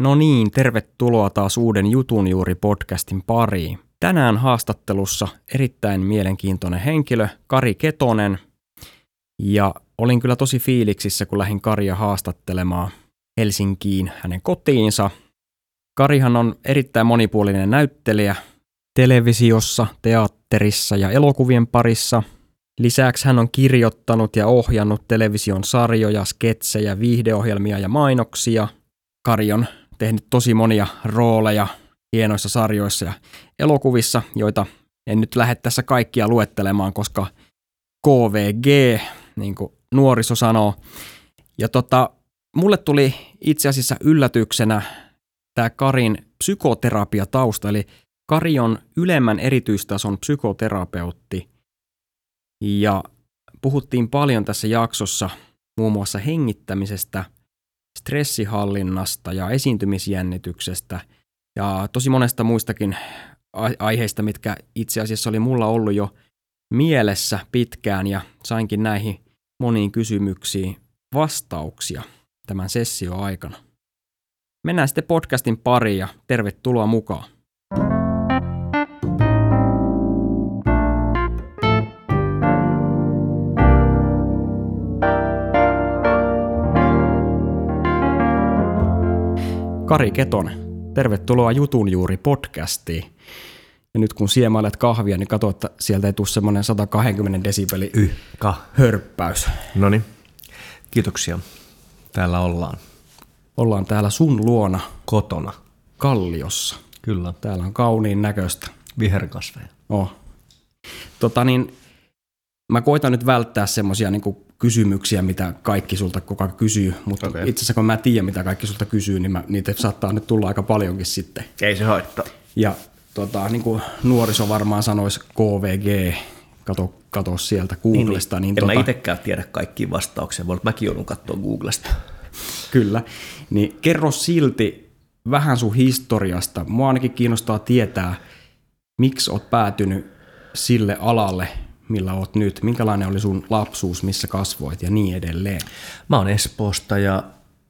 No niin, tervetuloa taas uuden Jutun juuri podcastin pariin. Tänään haastattelussa erittäin mielenkiintoinen henkilö, Kari Ketonen. Ja olin kyllä tosi fiiliksissä, kun lähdin Karia haastattelemaan Helsinkiin hänen kotiinsa. Karihan on erittäin monipuolinen näyttelijä televisiossa, teatterissa ja elokuvien parissa. Lisäksi hän on kirjoittanut ja ohjannut television sarjoja, sketsejä, viihdeohjelmia ja mainoksia. Kari on tehnyt tosi monia rooleja hienoissa sarjoissa ja elokuvissa, joita en nyt lähde tässä kaikkia luettelemaan, koska KVG, niin kuin nuoriso sanoo. Ja tota, mulle tuli itse asiassa yllätyksenä tämä Karin psykoterapiatausta, eli Kari on ylemmän erityistason psykoterapeutti ja puhuttiin paljon tässä jaksossa muun muassa hengittämisestä – stressihallinnasta ja esiintymisjännityksestä ja tosi monesta muistakin aiheista, mitkä itse asiassa oli mulla ollut jo mielessä pitkään ja sainkin näihin moniin kysymyksiin vastauksia tämän sessio aikana. Mennään sitten podcastin pariin ja tervetuloa mukaan. Kari Ketonen, tervetuloa Jutun juuri podcastiin. Ja nyt kun siemailet kahvia, niin katso, että sieltä ei tule semmoinen 120 desibeli Yhka. hörppäys. No niin, kiitoksia. Täällä ollaan. Ollaan täällä sun luona Kotona. Kalliossa. Kyllä. Täällä on kauniin näköistä. Viherkasveja. Oh. Tota niin, mä koitan nyt välttää semmoisia niin kysymyksiä, mitä kaikki sulta koko ajan kysyy, mutta okay. itse asiassa kun mä tiedän, mitä kaikki sulta kysyy, niin mä, niitä saattaa nyt tulla aika paljonkin sitten. Ei se haittaa. Ja tota, niin kuin nuoriso varmaan sanoisi KVG, kato, kato sieltä Googlesta. Niin, niin, niin en tota, mä itsekään tiedä kaikkia vastauksia, mutta mäkin joudun katsoa Googlesta. Kyllä. Niin kerro silti vähän sun historiasta. Mua ainakin kiinnostaa tietää, miksi oot päätynyt sille alalle, millä oot nyt? Minkälainen oli sun lapsuus, missä kasvoit ja niin edelleen? Mä oon Espoosta ja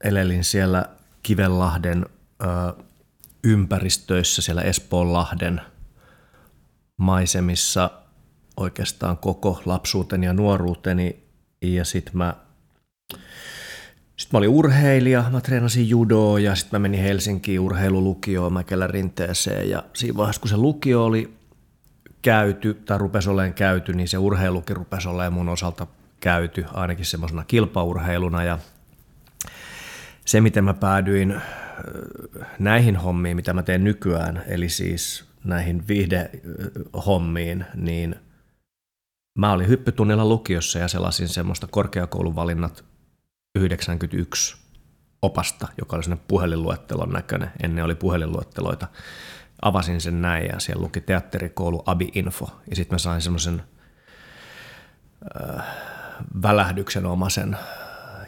elelin siellä Kivenlahden ö, ympäristöissä, siellä Espoonlahden maisemissa oikeastaan koko lapsuuteni ja nuoruuteni. Ja sitten mä, sit mä olin urheilija, mä treenasin judoa ja sitten mä menin Helsinkiin urheilulukioon Mäkelän rinteeseen. Ja siinä vaiheessa, kun se lukio oli käyty tai rupesi olemaan käyty, niin se urheilukin rupesi olemaan mun osalta käyty ainakin semmoisena kilpaurheiluna ja se, miten mä päädyin näihin hommiin, mitä mä teen nykyään, eli siis näihin viihdehommiin, niin mä olin hyppytunnilla lukiossa ja selasin semmoista korkeakouluvalinnat 91 opasta, joka oli sellainen puhelinluettelon näköinen. Ennen oli puhelinluetteloita avasin sen näin ja siellä luki teatterikoulu Abi Info. Ja sitten mä sain semmoisen äh, välähdyksen omaisen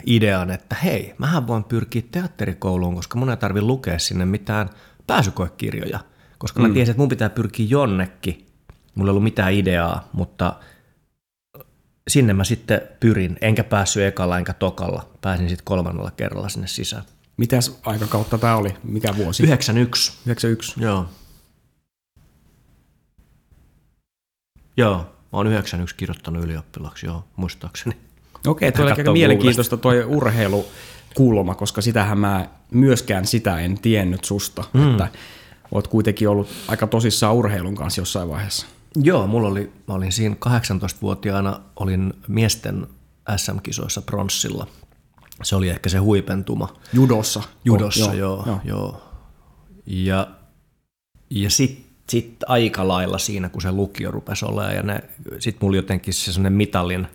idean, että hei, mähän voin pyrkiä teatterikouluun, koska mun ei tarvi lukea sinne mitään pääsykoekirjoja. Koska mm. mä tiesin, että mun pitää pyrkiä jonnekin. Mulla ei ollut mitään ideaa, mutta sinne mä sitten pyrin, enkä päässyt ekalla enkä tokalla. Pääsin sitten kolmannella kerralla sinne sisään. Mitäs aikakautta tämä oli? Mikä vuosi? 91. 91. Joo. Joo, mä oon 91 kirjoittanut ylioppilaaksi, joo, muistaakseni. Okei, tuo oli aika mielenkiintoista tuo urheilukulma, koska sitähän mä myöskään sitä en tiennyt susta, mm. että oot kuitenkin ollut aika tosissaan urheilun kanssa jossain vaiheessa. Joo, mulla oli, mä olin siinä 18-vuotiaana, olin miesten SM-kisoissa pronssilla. Se oli ehkä se huipentuma. Judossa. Judossa, oh, joo, joo, joo. Ja, ja sitten sitten aika lailla siinä, kun se lukio rupesi olemaan, ja sitten mulla jotenkin se sellainen mitallin,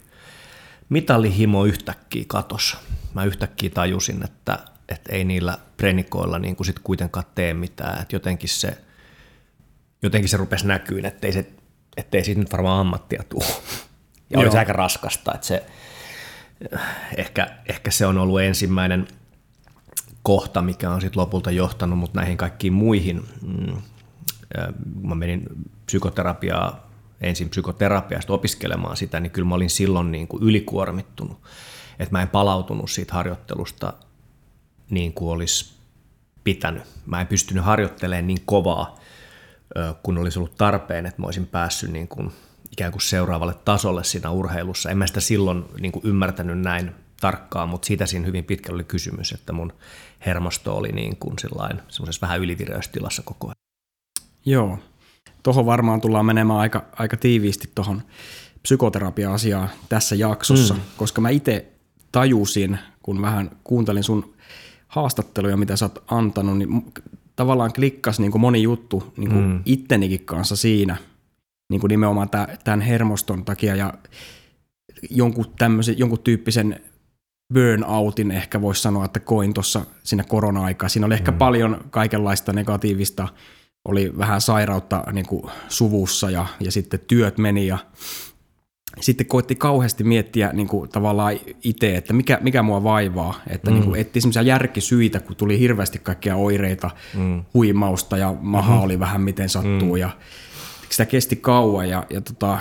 mitallihimo yhtäkkiä katos. Mä yhtäkkiä tajusin, että, että ei niillä prenikoilla niin kuin sit kuitenkaan tee mitään, että jotenkin se, jotenkin se rupesi näkyyn, ettei, se, ettei siitä nyt varmaan ammattia tule. Ja olisi aika raskasta, että se, ehkä, ehkä se on ollut ensimmäinen kohta, mikä on sitten lopulta johtanut mut näihin kaikkiin muihin mm, mä menin psykoterapiaa, ensin psykoterapiasta opiskelemaan sitä, niin kyllä mä olin silloin niin kuin ylikuormittunut. Että mä en palautunut siitä harjoittelusta niin kuin olisi pitänyt. Mä en pystynyt harjoittelemaan niin kovaa, kun olisi ollut tarpeen, että mä olisin päässyt niin kuin ikään kuin seuraavalle tasolle siinä urheilussa. En mä sitä silloin niin kuin ymmärtänyt näin tarkkaan, mutta siitä siinä hyvin pitkälle oli kysymys, että mun hermosto oli niin kuin semmoisessa vähän ylivireystilassa koko ajan. Joo, tuohon varmaan tullaan menemään aika, aika tiiviisti tuohon psykoterapia-asiaan tässä jaksossa, mm. koska mä itse tajusin, kun vähän kuuntelin sun haastatteluja, mitä sä oot antanut, niin tavallaan klikkas niin kuin moni juttu niin kuin mm. ittenikin kanssa siinä, niin kuin nimenomaan tämän hermoston takia ja jonkun, tämmöisen, jonkun tyyppisen burnoutin ehkä voisi sanoa, että koin tuossa siinä korona-aikaa. Siinä oli ehkä mm. paljon kaikenlaista negatiivista, oli vähän sairautta niin kuin suvussa ja, ja sitten työt meni ja sitten koitti kauheasti miettiä niin kuin, tavallaan itse, että mikä, mikä mua vaivaa. Että mm. niin kuin, etti semmoisia järkisyitä, kun tuli hirveästi kaikkia oireita, mm. huimausta ja maha mm-hmm. oli vähän miten sattuu. Mm. Ja sitä kesti kauan ja, ja tota,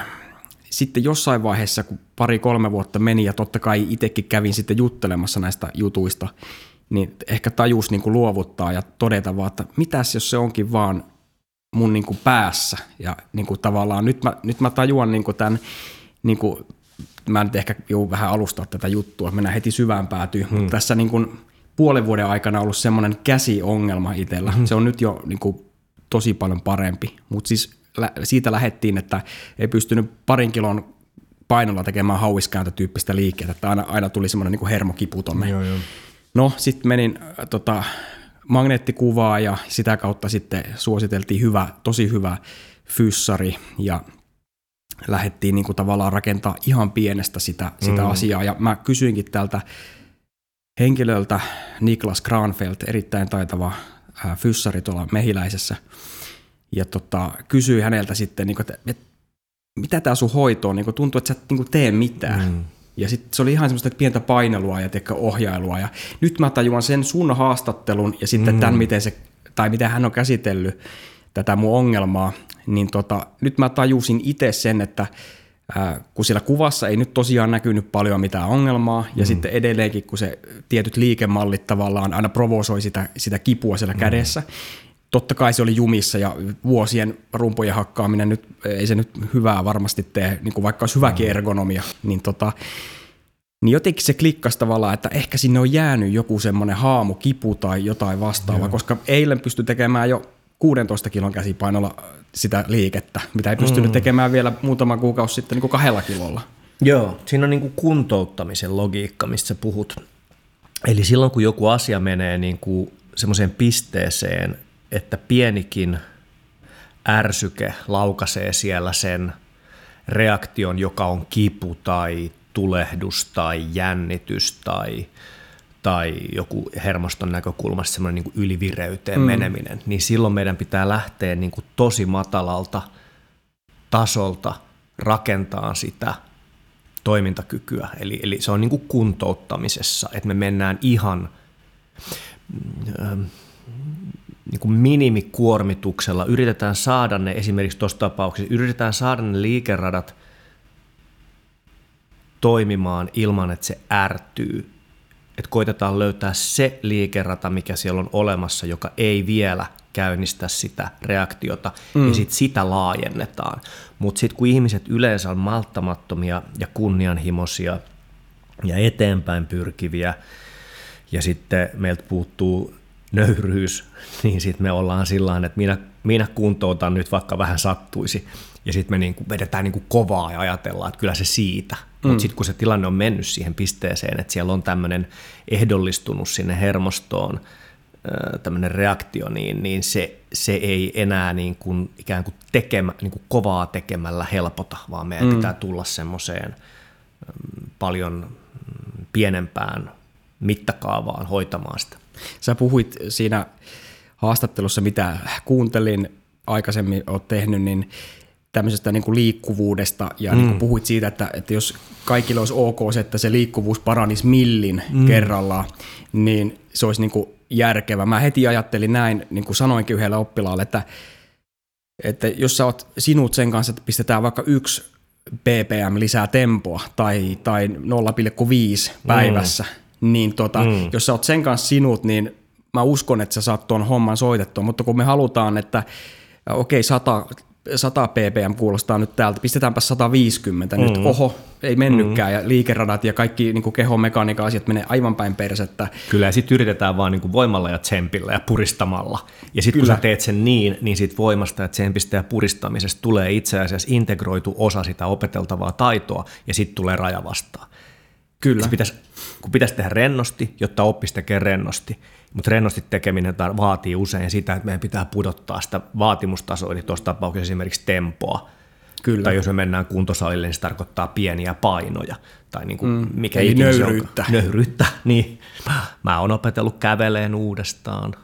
sitten jossain vaiheessa, kun pari-kolme vuotta meni ja totta kai itsekin kävin sitten juttelemassa näistä jutuista, niin ehkä tajus niin kuin luovuttaa ja todeta vaan, että mitäs jos se onkin vaan mun niin kuin päässä. Ja niin kuin tavallaan nyt mä, nyt mä tajuan niin kuin tämän niin kuin, mä nyt ehkä joudun vähän alustaa tätä juttua, mennään heti syvään päätyyn, hmm. mutta tässä niin kuin puolen vuoden aikana ollut semmoinen käsiongelma itsellä. Hmm. Se on nyt jo niin kuin, tosi paljon parempi, mutta siis siitä lähettiin, että ei pystynyt parin kilon painolla tekemään hauiskääntötyyppistä liikkeitä, että aina, aina tuli semmoinen niin hermokipu tonne. Joo, joo. No sitten menin äh, tota, magneettikuvaa ja sitä kautta sitten suositeltiin hyvä, tosi hyvä fyssari ja lähdettiin niin kuin tavallaan rakentaa ihan pienestä sitä, sitä mm. asiaa. Ja mä kysyinkin tältä henkilöltä, Niklas Granfeld, erittäin taitava fyssari tuolla Mehiläisessä, ja tota, kysyi häneltä sitten, niin kuin, että, että mitä tämä sun hoito on, niin kuin, tuntuu, että sä et niin kuin, tee mitään. Mm. Ja sitten se oli ihan semmoista pientä painelua ja teikö, ohjailua. Ja nyt mä tajuan sen sun haastattelun ja sitten mm. tämän, miten se, tai miten hän on käsitellyt tätä mun ongelmaa, niin tota, nyt mä tajusin itse sen, että ää, kun siellä kuvassa ei nyt tosiaan näkynyt paljon mitään ongelmaa, ja mm. sitten edelleenkin, kun se tietyt liikemallit tavallaan aina provosoi sitä, sitä kipua siellä mm. kädessä, totta kai se oli jumissa ja vuosien rumpujen hakkaaminen nyt, ei se nyt hyvää varmasti tee, niin kuin vaikka olisi hyväkin mm. ergonomia, niin tota, niin jotenkin se klikkasi tavallaan, että ehkä sinne on jäänyt joku semmoinen haamu, kipu tai jotain vastaavaa, koska eilen pystyi tekemään jo 16 kilon käsipainolla sitä liikettä, mitä ei pystynyt mm. tekemään vielä muutama kuukausi sitten niin kuin kahdella kilolla. Joo, siinä on niin kuin kuntouttamisen logiikka, mistä sä puhut. Eli silloin kun joku asia menee niin kuin semmoiseen pisteeseen, että pienikin ärsyke laukaisee siellä sen reaktion, joka on kipu tai tulehdus tai jännitys tai tai joku hermoston näkökulmasta semmoinen niin ylivireyteen mm. meneminen, niin silloin meidän pitää lähteä niin kuin tosi matalalta tasolta rakentaa sitä toimintakykyä. Eli, eli se on niin kuin kuntouttamisessa, että me mennään ihan ähm, niin kuin minimikuormituksella, yritetään saada ne esimerkiksi tuossa tapauksessa, yritetään saada ne liikeradat toimimaan ilman, että se ärtyy että koitetaan löytää se liikerata, mikä siellä on olemassa, joka ei vielä käynnistä sitä reaktiota, mm. ja sitten sitä laajennetaan. Mutta sitten kun ihmiset yleensä on malttamattomia ja kunnianhimoisia ja eteenpäin pyrkiviä, ja sitten meiltä puuttuu nöyryys, niin sitten me ollaan sillä että minä, minä kuntoutan nyt vaikka vähän sattuisi, ja sitten me niinku vedetään niinku kovaa ja ajatellaan, että kyllä se siitä – Mm. Mutta sitten kun se tilanne on mennyt siihen pisteeseen, että siellä on tämmöinen ehdollistunut sinne hermostoon tämmöinen reaktio, niin, niin se, se ei enää niin kuin ikään kuin, tekemä, niin kuin kovaa tekemällä helpota, vaan meidän mm. pitää tulla semmoiseen paljon pienempään mittakaavaan hoitamaan sitä. Sä puhuit siinä haastattelussa, mitä kuuntelin aikaisemmin olet tehnyt, niin tämmöisestä niin kuin liikkuvuudesta ja mm. niin kuin puhuit siitä, että, että jos kaikille olisi ok se, että se liikkuvuus paranisi millin mm. kerrallaan, niin se olisi niin kuin järkevä. Mä heti ajattelin näin, niin kuin sanoinkin yhdelle oppilaalle, että, että jos sä oot sinut sen kanssa, että pistetään vaikka yksi ppm lisää tempoa tai, tai 0,5 päivässä, mm. Niin tota, mm. jos sä oot sen kanssa sinut, niin mä uskon, että sä saat tuon homman soitettua, mutta kun me halutaan, että okei, okay, 100, 100 ppm kuulostaa nyt täältä, pistetäänpä 150 mm. nyt, oho, ei mennytkään, mm. ja liikeradat ja kaikki niin kehon mekaniikan asiat menee aivan päin persettä. Kyllä, ja sitten yritetään vaan niin kuin voimalla ja tsempillä ja puristamalla. Ja sitten kun sä teet sen niin, niin siitä voimasta ja tsempistä ja puristamisesta tulee itse asiassa integroitu osa sitä opeteltavaa taitoa, ja sitten tulee raja vastaan. Kyllä. Pitäisi, kun pitäisi tehdä rennosti, jotta oppisi tekee rennosti, mutta rennosti tekeminen vaatii usein sitä, että meidän pitää pudottaa sitä vaatimustasoa, eli tuossa tapauksessa esimerkiksi tempoa. Kyllä. Tai jos me mennään kuntosalille, niin se tarkoittaa pieniä painoja. Tai niin kuin mm, mikä Eli nöyryyttä. Nöyryyttä, niin. Mä oon opetellut käveleen uudestaan.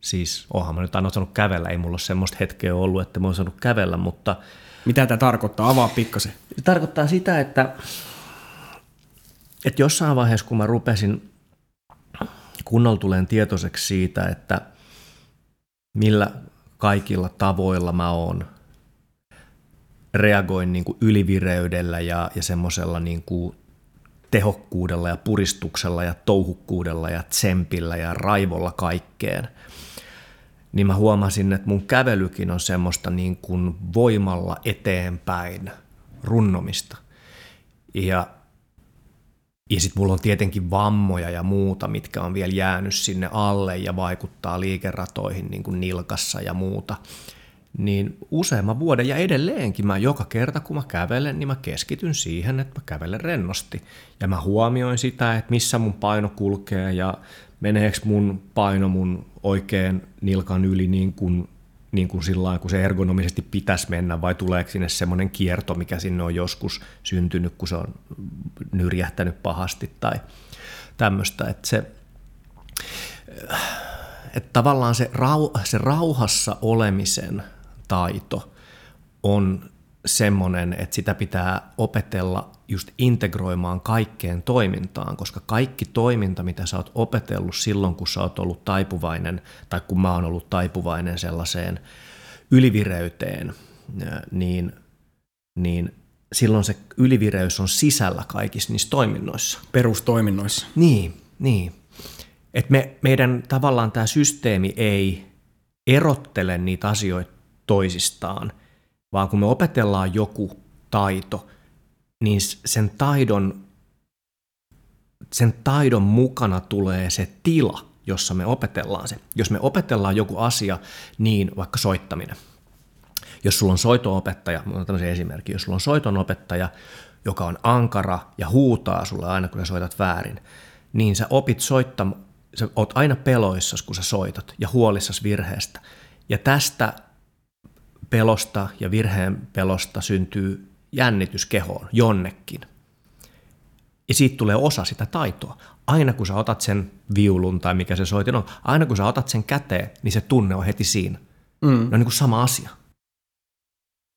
Siis oonhan mä nyt aina osannut kävellä, ei mulla ole semmoista hetkeä ollut, että mä oon saanut kävellä, mutta... Mitä tämä tarkoittaa? Avaa pikkasen. Se tarkoittaa sitä, että, että jossain vaiheessa, kun mä rupesin kunnolla tulen tietoiseksi siitä, että millä kaikilla tavoilla mä oon reagoin niin kuin ylivireydellä ja, ja semmoisella niin tehokkuudella ja puristuksella ja touhukkuudella ja tsempillä ja raivolla kaikkeen, niin mä huomasin, että mun kävelykin on semmoista niin kuin voimalla eteenpäin runnomista. Ja ja sitten mulla on tietenkin vammoja ja muuta, mitkä on vielä jäänyt sinne alle ja vaikuttaa liikeratoihin niin kuin nilkassa ja muuta. Niin useamman vuoden ja edelleenkin mä joka kerta kun mä kävelen, niin mä keskityn siihen, että mä kävelen rennosti. Ja mä huomioin sitä, että missä mun paino kulkee ja meneekö mun paino mun oikein nilkan yli niin kuin niin kuin sillä kun se ergonomisesti pitäisi mennä, vai tuleeko sinne semmoinen kierto, mikä sinne on joskus syntynyt, kun se on nyrjähtänyt pahasti tai tämmöistä. Että se, että tavallaan se, rau, se rauhassa olemisen taito on semmoinen, että sitä pitää opetella just integroimaan kaikkeen toimintaan, koska kaikki toiminta, mitä sä oot opetellut silloin, kun sä oot ollut taipuvainen, tai kun mä oon ollut taipuvainen sellaiseen ylivireyteen, niin, niin silloin se ylivireys on sisällä kaikissa niissä toiminnoissa. Perustoiminnoissa. Niin, niin. Et me, meidän tavallaan tämä systeemi ei erottele niitä asioita toisistaan, vaan kun me opetellaan joku taito, niin sen taidon, sen taidon mukana tulee se tila, jossa me opetellaan se. Jos me opetellaan joku asia, niin vaikka soittaminen. Jos sulla on soitoopettaja, on tämmöisen esimerkki, jos sulla on soitonopettaja, joka on ankara ja huutaa sulle aina, kun sä soitat väärin, niin sä opit soittamaan, sä oot aina peloissas, kun sä soitat ja huolissas virheestä. Ja tästä pelosta ja virheen pelosta syntyy jännitys kehoon jonnekin. Ja siitä tulee osa sitä taitoa. Aina kun sä otat sen viulun tai mikä se soitin on, aina kun sä otat sen käteen, niin se tunne on heti siinä. Mm. Ne on niin kuin sama asia.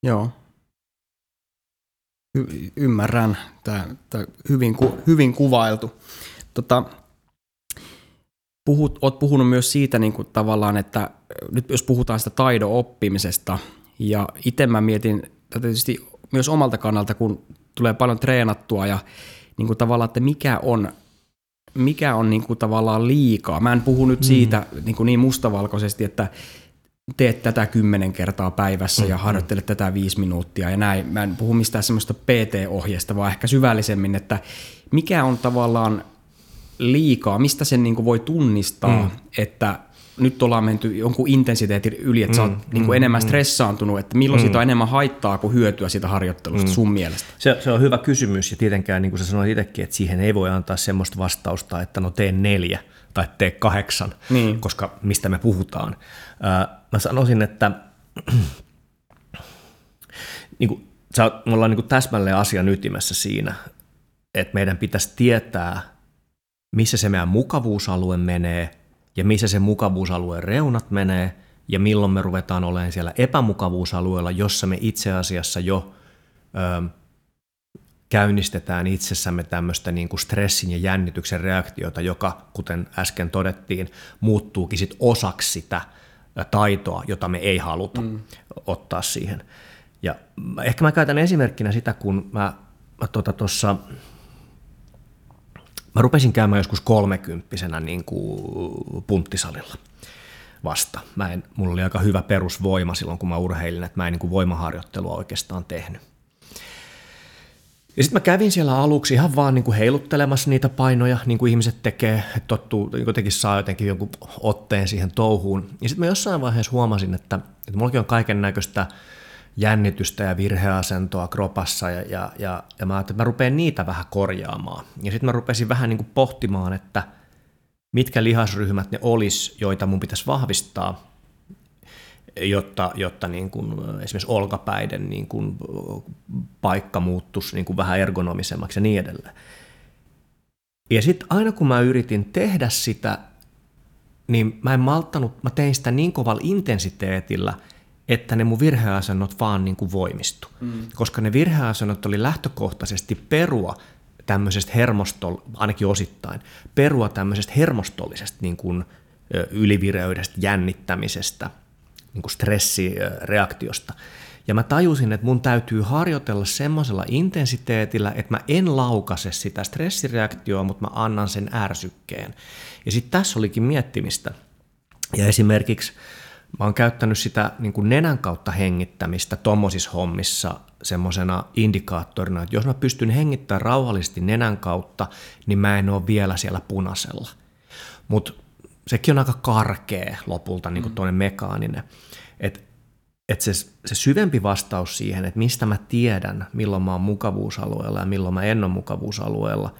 Joo. Y- ymmärrän. Tämä, tämä hyvin, ku, hyvin kuvailtu. Tota, puhut, oot puhunut myös siitä niin kuin tavallaan, että nyt jos puhutaan sitä taidon oppimisesta, ja itse mä mietin tietysti myös omalta kannalta, kun tulee paljon treenattua ja niin kuin tavallaan, että mikä on, mikä on niin kuin tavallaan liikaa. Mä en puhu nyt mm. siitä niin, kuin niin mustavalkoisesti, että teet tätä kymmenen kertaa päivässä ja mm, mm. harjoittelet tätä viisi minuuttia ja näin. Mä en puhu mistään semmoista PT-ohjeesta, vaan ehkä syvällisemmin, että mikä on tavallaan liikaa, mistä sen niin kuin voi tunnistaa, mm. että nyt ollaan menty jonkun intensiteetin yli, että mm, sä oot mm, niin kuin enemmän mm. stressaantunut, että milloin mm. siitä on enemmän haittaa kuin hyötyä siitä harjoittelusta mm. sun mielestä? Se, se on hyvä kysymys ja tietenkään, niin kuin sä sanoit itsekin, että siihen ei voi antaa semmoista vastausta, että no tee neljä tai tee kahdeksan, niin. koska mistä me puhutaan. mä sanoisin, että niin kuin, sä, me ollaan niin kuin täsmälleen asian ytimessä siinä, että meidän pitäisi tietää, missä se meidän mukavuusalue menee – ja missä se mukavuusalueen reunat menee ja milloin me ruvetaan olemaan siellä epämukavuusalueella, jossa me itse asiassa jo ö, käynnistetään itsessämme tämmöistä niin kuin stressin ja jännityksen reaktiota, joka, kuten äsken todettiin, muuttuukin sit osaksi sitä taitoa, jota me ei haluta mm. ottaa siihen. Ja ehkä mä käytän esimerkkinä sitä, kun mä tuossa tota mä rupesin käymään joskus kolmekymppisenä niin kuin punttisalilla vasta. Mä en, mulla oli aika hyvä perusvoima silloin, kun mä urheilin, että mä en niin kuin voimaharjoittelua oikeastaan tehnyt. Ja sitten mä kävin siellä aluksi ihan vaan niin kuin heiluttelemassa niitä painoja, niin kuin ihmiset tekee, että tottuu, jotenkin saa jotenkin jonkun otteen siihen touhuun. Ja sitten mä jossain vaiheessa huomasin, että, että mullakin on kaiken näköistä jännitystä ja virheasentoa kropassa ja, ja, ja, ja mä että mä rupean niitä vähän korjaamaan. Ja sitten mä rupesin vähän niin kuin pohtimaan, että mitkä lihasryhmät ne olisi, joita mun pitäisi vahvistaa, jotta, jotta niin kuin esimerkiksi olkapäiden niin kuin paikka muuttuisi niin kuin vähän ergonomisemmaksi ja niin edelleen. Ja sitten aina kun mä yritin tehdä sitä, niin mä en malttanut, mä tein sitä niin kovalla intensiteetillä, että ne mun virheasennot vaan niin kuin voimistu. Mm. Koska ne virheasennot oli lähtökohtaisesti perua tämmöisestä hermostol, ainakin osittain, perua tämmöisestä hermostollisesta niin kuin ylivireydestä, jännittämisestä, niin kuin stressireaktiosta. Ja mä tajusin, että mun täytyy harjoitella semmoisella intensiteetillä, että mä en laukase sitä stressireaktioa, mutta mä annan sen ärsykkeen. Ja sitten tässä olikin miettimistä. Ja esimerkiksi mä oon käyttänyt sitä niin kuin nenän kautta hengittämistä tommosissa hommissa semmoisena indikaattorina, että jos mä pystyn hengittämään rauhallisesti nenän kautta, niin mä en ole vielä siellä punaisella. Mutta sekin on aika karkea lopulta niin kuin mm. mekaaninen. Että et se, se syvempi vastaus siihen, että mistä mä tiedän, milloin mä oon mukavuusalueella ja milloin mä en ole mukavuusalueella,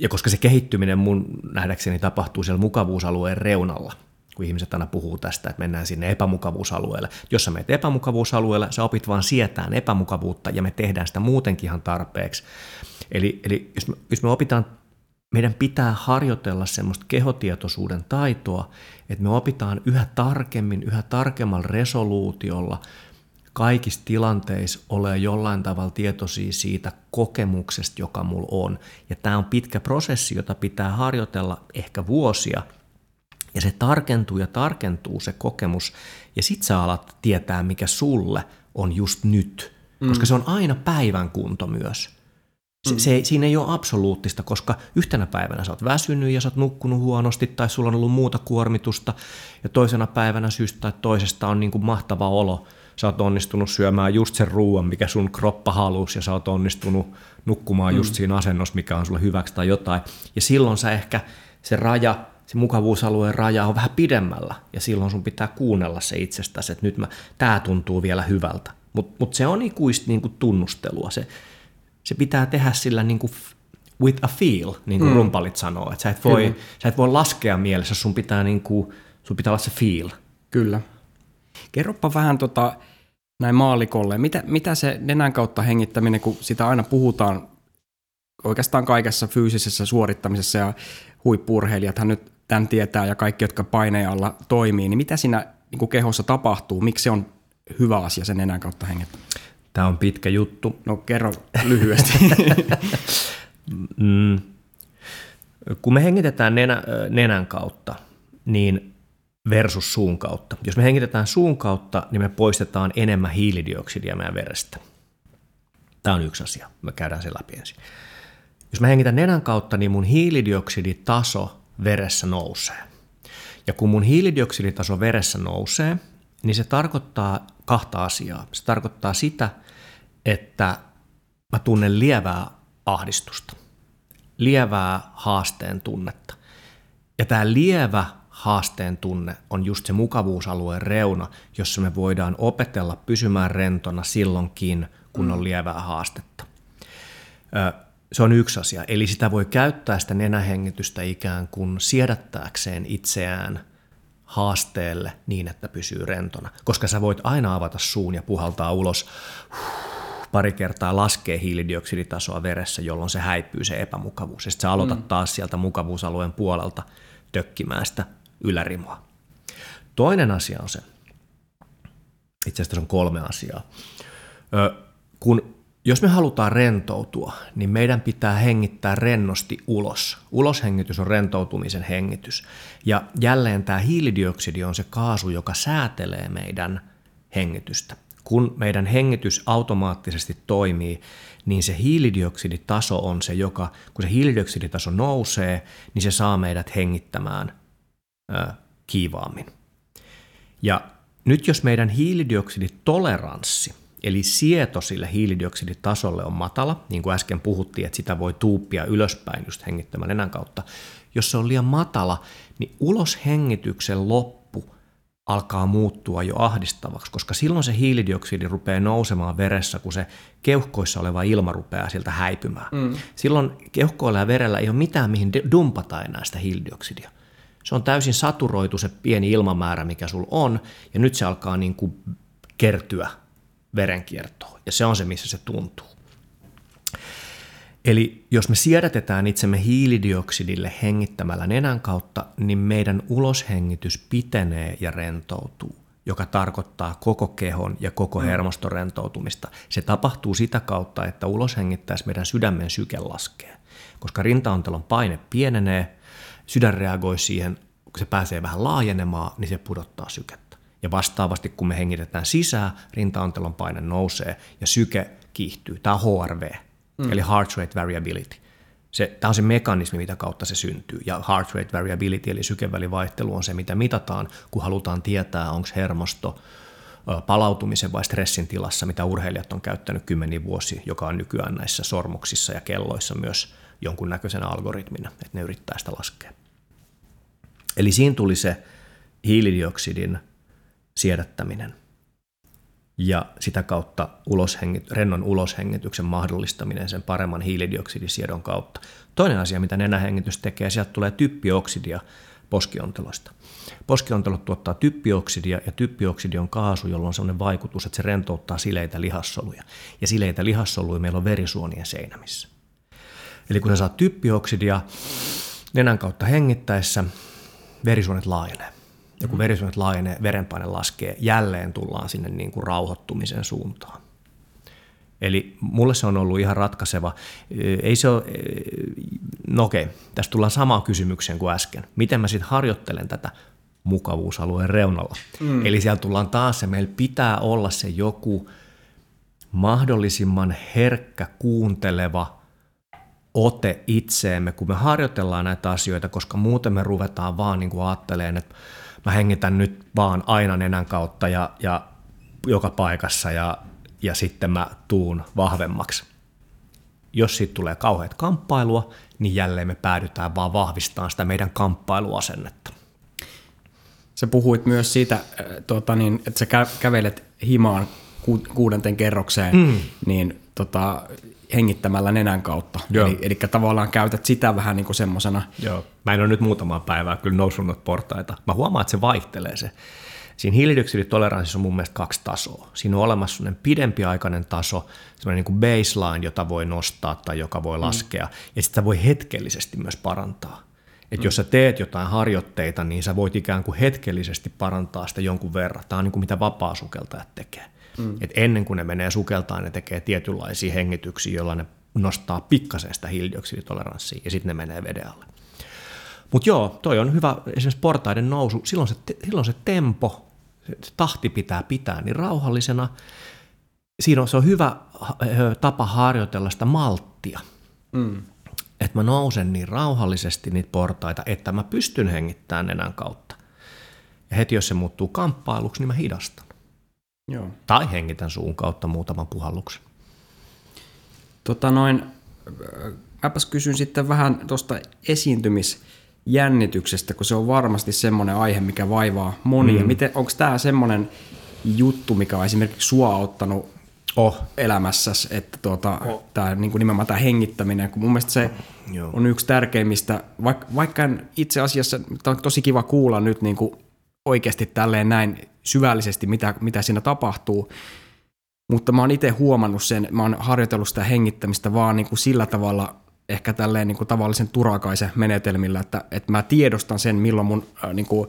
ja koska se kehittyminen mun nähdäkseni tapahtuu siellä mukavuusalueen reunalla, kun ihmiset aina puhuu tästä, että mennään sinne epämukavuusalueelle. Jos sä menet epämukavuusalueelle, sä opit vaan sietään epämukavuutta ja me tehdään sitä muutenkin ihan tarpeeksi. Eli, eli jos, me, jos me opitaan, meidän pitää harjoitella semmoista kehotietoisuuden taitoa, että me opitaan yhä tarkemmin, yhä tarkemmalla resoluutiolla kaikissa tilanteissa ole jollain tavalla tietoisia siitä kokemuksesta, joka mulla on. Ja tämä on pitkä prosessi, jota pitää harjoitella ehkä vuosia – ja se tarkentuu ja tarkentuu se kokemus, ja sit sä alat tietää, mikä sulle on just nyt. Mm. Koska se on aina päivän kunto myös. Se, mm. se, siinä ei ole absoluuttista, koska yhtenä päivänä sä oot väsynyt ja sä oot nukkunut huonosti tai sulla on ollut muuta kuormitusta ja toisena päivänä syystä tai toisesta on niin kuin mahtava olo. Sä oot onnistunut syömään just sen ruoan, mikä sun kroppa halusi ja sä oot onnistunut nukkumaan mm. just siinä asennossa, mikä on sulle hyväksi tai jotain. Ja silloin sä ehkä se raja se mukavuusalueen raja on vähän pidemmällä ja silloin sun pitää kuunnella se itsestäsi, että nyt mä, tää tuntuu vielä hyvältä. Mutta mut se on ikuista niinku tunnustelua. Se, se pitää tehdä sillä niinku with a feel, niin kuin mm. rumpalit sanoo. Että sä et voi, sä et voi laskea mielessä, sun pitää, niinku, sun pitää olla se feel. Kyllä. Kerropa vähän tota, näin maalikolle, mitä, mitä se nenän kautta hengittäminen, kun sitä aina puhutaan oikeastaan kaikessa fyysisessä suorittamisessa ja huippurheilijathan nyt tämän tietää ja kaikki, jotka paineen toimii, niin mitä siinä niin kuin kehossa tapahtuu? Miksi se on hyvä asia sen nenän kautta hengittää? Tämä on pitkä juttu. No kerro lyhyesti. mm. Kun me hengitetään nenä, nenän kautta, niin versus suun kautta. Jos me hengitetään suun kautta, niin me poistetaan enemmän hiilidioksidia meidän verestä. Tämä on yksi asia. Me käydään se läpi ensin. Jos mä hengitän nenän kautta, niin mun hiilidioksiditaso veressä nousee. Ja kun mun hiilidioksiditaso veressä nousee, niin se tarkoittaa kahta asiaa. Se tarkoittaa sitä, että mä tunnen lievää ahdistusta, lievää haasteen tunnetta. Ja tämä lievä haasteen tunne on just se mukavuusalueen reuna, jossa me voidaan opetella pysymään rentona silloinkin, kun on lievää haastetta. Se on yksi asia. Eli sitä voi käyttää sitä nenähengitystä ikään kuin siedättääkseen itseään haasteelle niin, että pysyy rentona. Koska sä voit aina avata suun ja puhaltaa ulos pari kertaa laskee hiilidioksiditasoa veressä, jolloin se häipyy se epämukavuus. Ja sitten sä aloitat mm. taas sieltä mukavuusalueen puolelta tökkimään sitä ylärimoa. Toinen asia on se, itse asiassa on kolme asiaa. Ö, kun jos me halutaan rentoutua, niin meidän pitää hengittää rennosti ulos. Uloshengitys on rentoutumisen hengitys. Ja jälleen tämä hiilidioksidi on se kaasu, joka säätelee meidän hengitystä. kun meidän hengitys automaattisesti toimii, niin se hiilidioksiditaso on se, joka, kun se hiilidioksiditaso nousee, niin se saa meidät hengittämään ö, kiivaammin. Ja nyt jos meidän hiilidioksiditoleranssi, eli sieto sille hiilidioksiditasolle on matala, niin kuin äsken puhuttiin, että sitä voi tuuppia ylöspäin just hengittämään nenän kautta, jos se on liian matala, niin uloshengityksen loppu alkaa muuttua jo ahdistavaksi, koska silloin se hiilidioksidi rupeaa nousemaan veressä, kun se keuhkoissa oleva ilma rupeaa sieltä häipymään. Mm. Silloin keuhkoilla ja verellä ei ole mitään, mihin dumpata enää sitä hiilidioksidia. Se on täysin saturoitu se pieni ilmamäärä, mikä sulla on, ja nyt se alkaa niin kuin kertyä verenkiertoon, ja se on se, missä se tuntuu. Eli jos me siedätetään itsemme hiilidioksidille hengittämällä nenän kautta, niin meidän uloshengitys pitenee ja rentoutuu, joka tarkoittaa koko kehon ja koko mm. hermoston rentoutumista. Se tapahtuu sitä kautta, että uloshengittäessä meidän sydämen syke laskee, koska rintaontelon paine pienenee, sydän reagoi siihen, kun se pääsee vähän laajenemaan, niin se pudottaa sykettä. Ja vastaavasti, kun me hengitetään sisään, rintaontelon paine nousee ja syke kiihtyy. Tämä on HRV, mm. eli heart rate variability. Se, tämä on se mekanismi, mitä kautta se syntyy. Ja heart rate variability, eli sykevälivaihtelu, on se, mitä mitataan, kun halutaan tietää, onko hermosto palautumisen vai stressin tilassa, mitä urheilijat on käyttänyt kymmeniä vuosia, joka on nykyään näissä sormuksissa ja kelloissa myös jonkunnäköisenä algoritmina, että ne yrittää sitä laskea. Eli siinä tuli se hiilidioksidin siedättäminen ja sitä kautta uloshengit, rennon uloshengityksen mahdollistaminen sen paremman hiilidioksidisiedon kautta. Toinen asia, mitä nenähengitys tekee, sieltä tulee typpioksidia poskiontelosta. Poskiontelot tuottaa typpioksidia ja typpioksidi on kaasu, jolla on sellainen vaikutus, että se rentouttaa sileitä lihassoluja. Ja sileitä lihassoluja meillä on verisuonien seinämissä. Eli kun sä saat typpioksidia nenän kautta hengittäessä, verisuonet laajenee. Ja kun verisuonet laajenee, verenpaine laskee, jälleen tullaan sinne niin kuin rauhoittumisen suuntaan. Eli mulle se on ollut ihan ratkaiseva. Ei se ole, no okei, tästä tullaan samaan kysymykseen kuin äsken. Miten mä sitten harjoittelen tätä mukavuusalueen reunalla? Mm. Eli siellä tullaan taas se, meillä pitää olla se joku mahdollisimman herkkä, kuunteleva ote itseemme, kun me harjoitellaan näitä asioita, koska muuten me ruvetaan vaan niin kuin ajattelemaan, että mä hengitän nyt vaan aina nenän kautta ja, ja joka paikassa ja, ja sitten mä tuun vahvemmaksi. Jos siitä tulee kauheat kamppailua, niin jälleen me päädytään vaan vahvistamaan sitä meidän kamppailuasennetta. Sä puhuit myös siitä, tuota, niin, että sä kävelet himaan kuudenten kerrokseen, mm. niin tota, hengittämällä nenän kautta. Joo. Eli, eli tavallaan käytät sitä vähän niin kuin semmosena. Joo. Mä en ole nyt muutamaa päivää kyllä noussut noita portaita. Mä huomaan, että se vaihtelee se. Siinä hiilidioksiditoleranssissa on mun mielestä kaksi tasoa. Siinä on olemassa sellainen pidempiaikainen taso, sellainen niin kuin baseline, jota voi nostaa tai joka voi mm. laskea, mm. ja sitä voi hetkellisesti myös parantaa. Et mm. jos sä teet jotain harjoitteita, niin sä voit ikään kuin hetkellisesti parantaa sitä jonkun verran. Tämä on niin kuin mitä vapaa-sukeltajat tekee. Mm. Et ennen kuin ne menee sukeltaan, ne tekee tietynlaisia hengityksiä, joilla ne nostaa pikkasen sitä hiilidioksiditoleranssia ja sitten ne menee veden alle. Mutta joo, toi on hyvä esimerkiksi portaiden nousu. Silloin se, silloin se tempo, se tahti pitää pitää niin rauhallisena. Siinä on, se on hyvä tapa harjoitella sitä malttia. Mm. Että mä nousen niin rauhallisesti niitä portaita, että mä pystyn hengittämään nenän kautta. Ja heti jos se muuttuu kamppailuksi, niin mä hidastan. Joo. Tai hengitän suun kautta muutaman puhalluksen. Tota noin, mäpäs kysyn sitten vähän tuosta esiintymisjännityksestä, kun se on varmasti semmoinen aihe, mikä vaivaa monia. Mm. Miten, onko tämä semmoinen juttu, mikä on esimerkiksi sua ottanut oh. elämässäsi, että tuota, oh. tää, niin kuin nimenomaan tämä hengittäminen, kun mun mielestä se Joo. on yksi tärkeimmistä, vaikka, vaikka itse asiassa, tämä on tosi kiva kuulla nyt niin kuin oikeasti tälleen näin syvällisesti, mitä, mitä siinä tapahtuu. Mutta mä oon itse huomannut sen, mä oon harjoitellut sitä hengittämistä vaan niin kuin sillä tavalla, ehkä tälleen niin kuin tavallisen turakaisen menetelmillä, että, että mä tiedostan sen, milloin mun äh, niin kuin,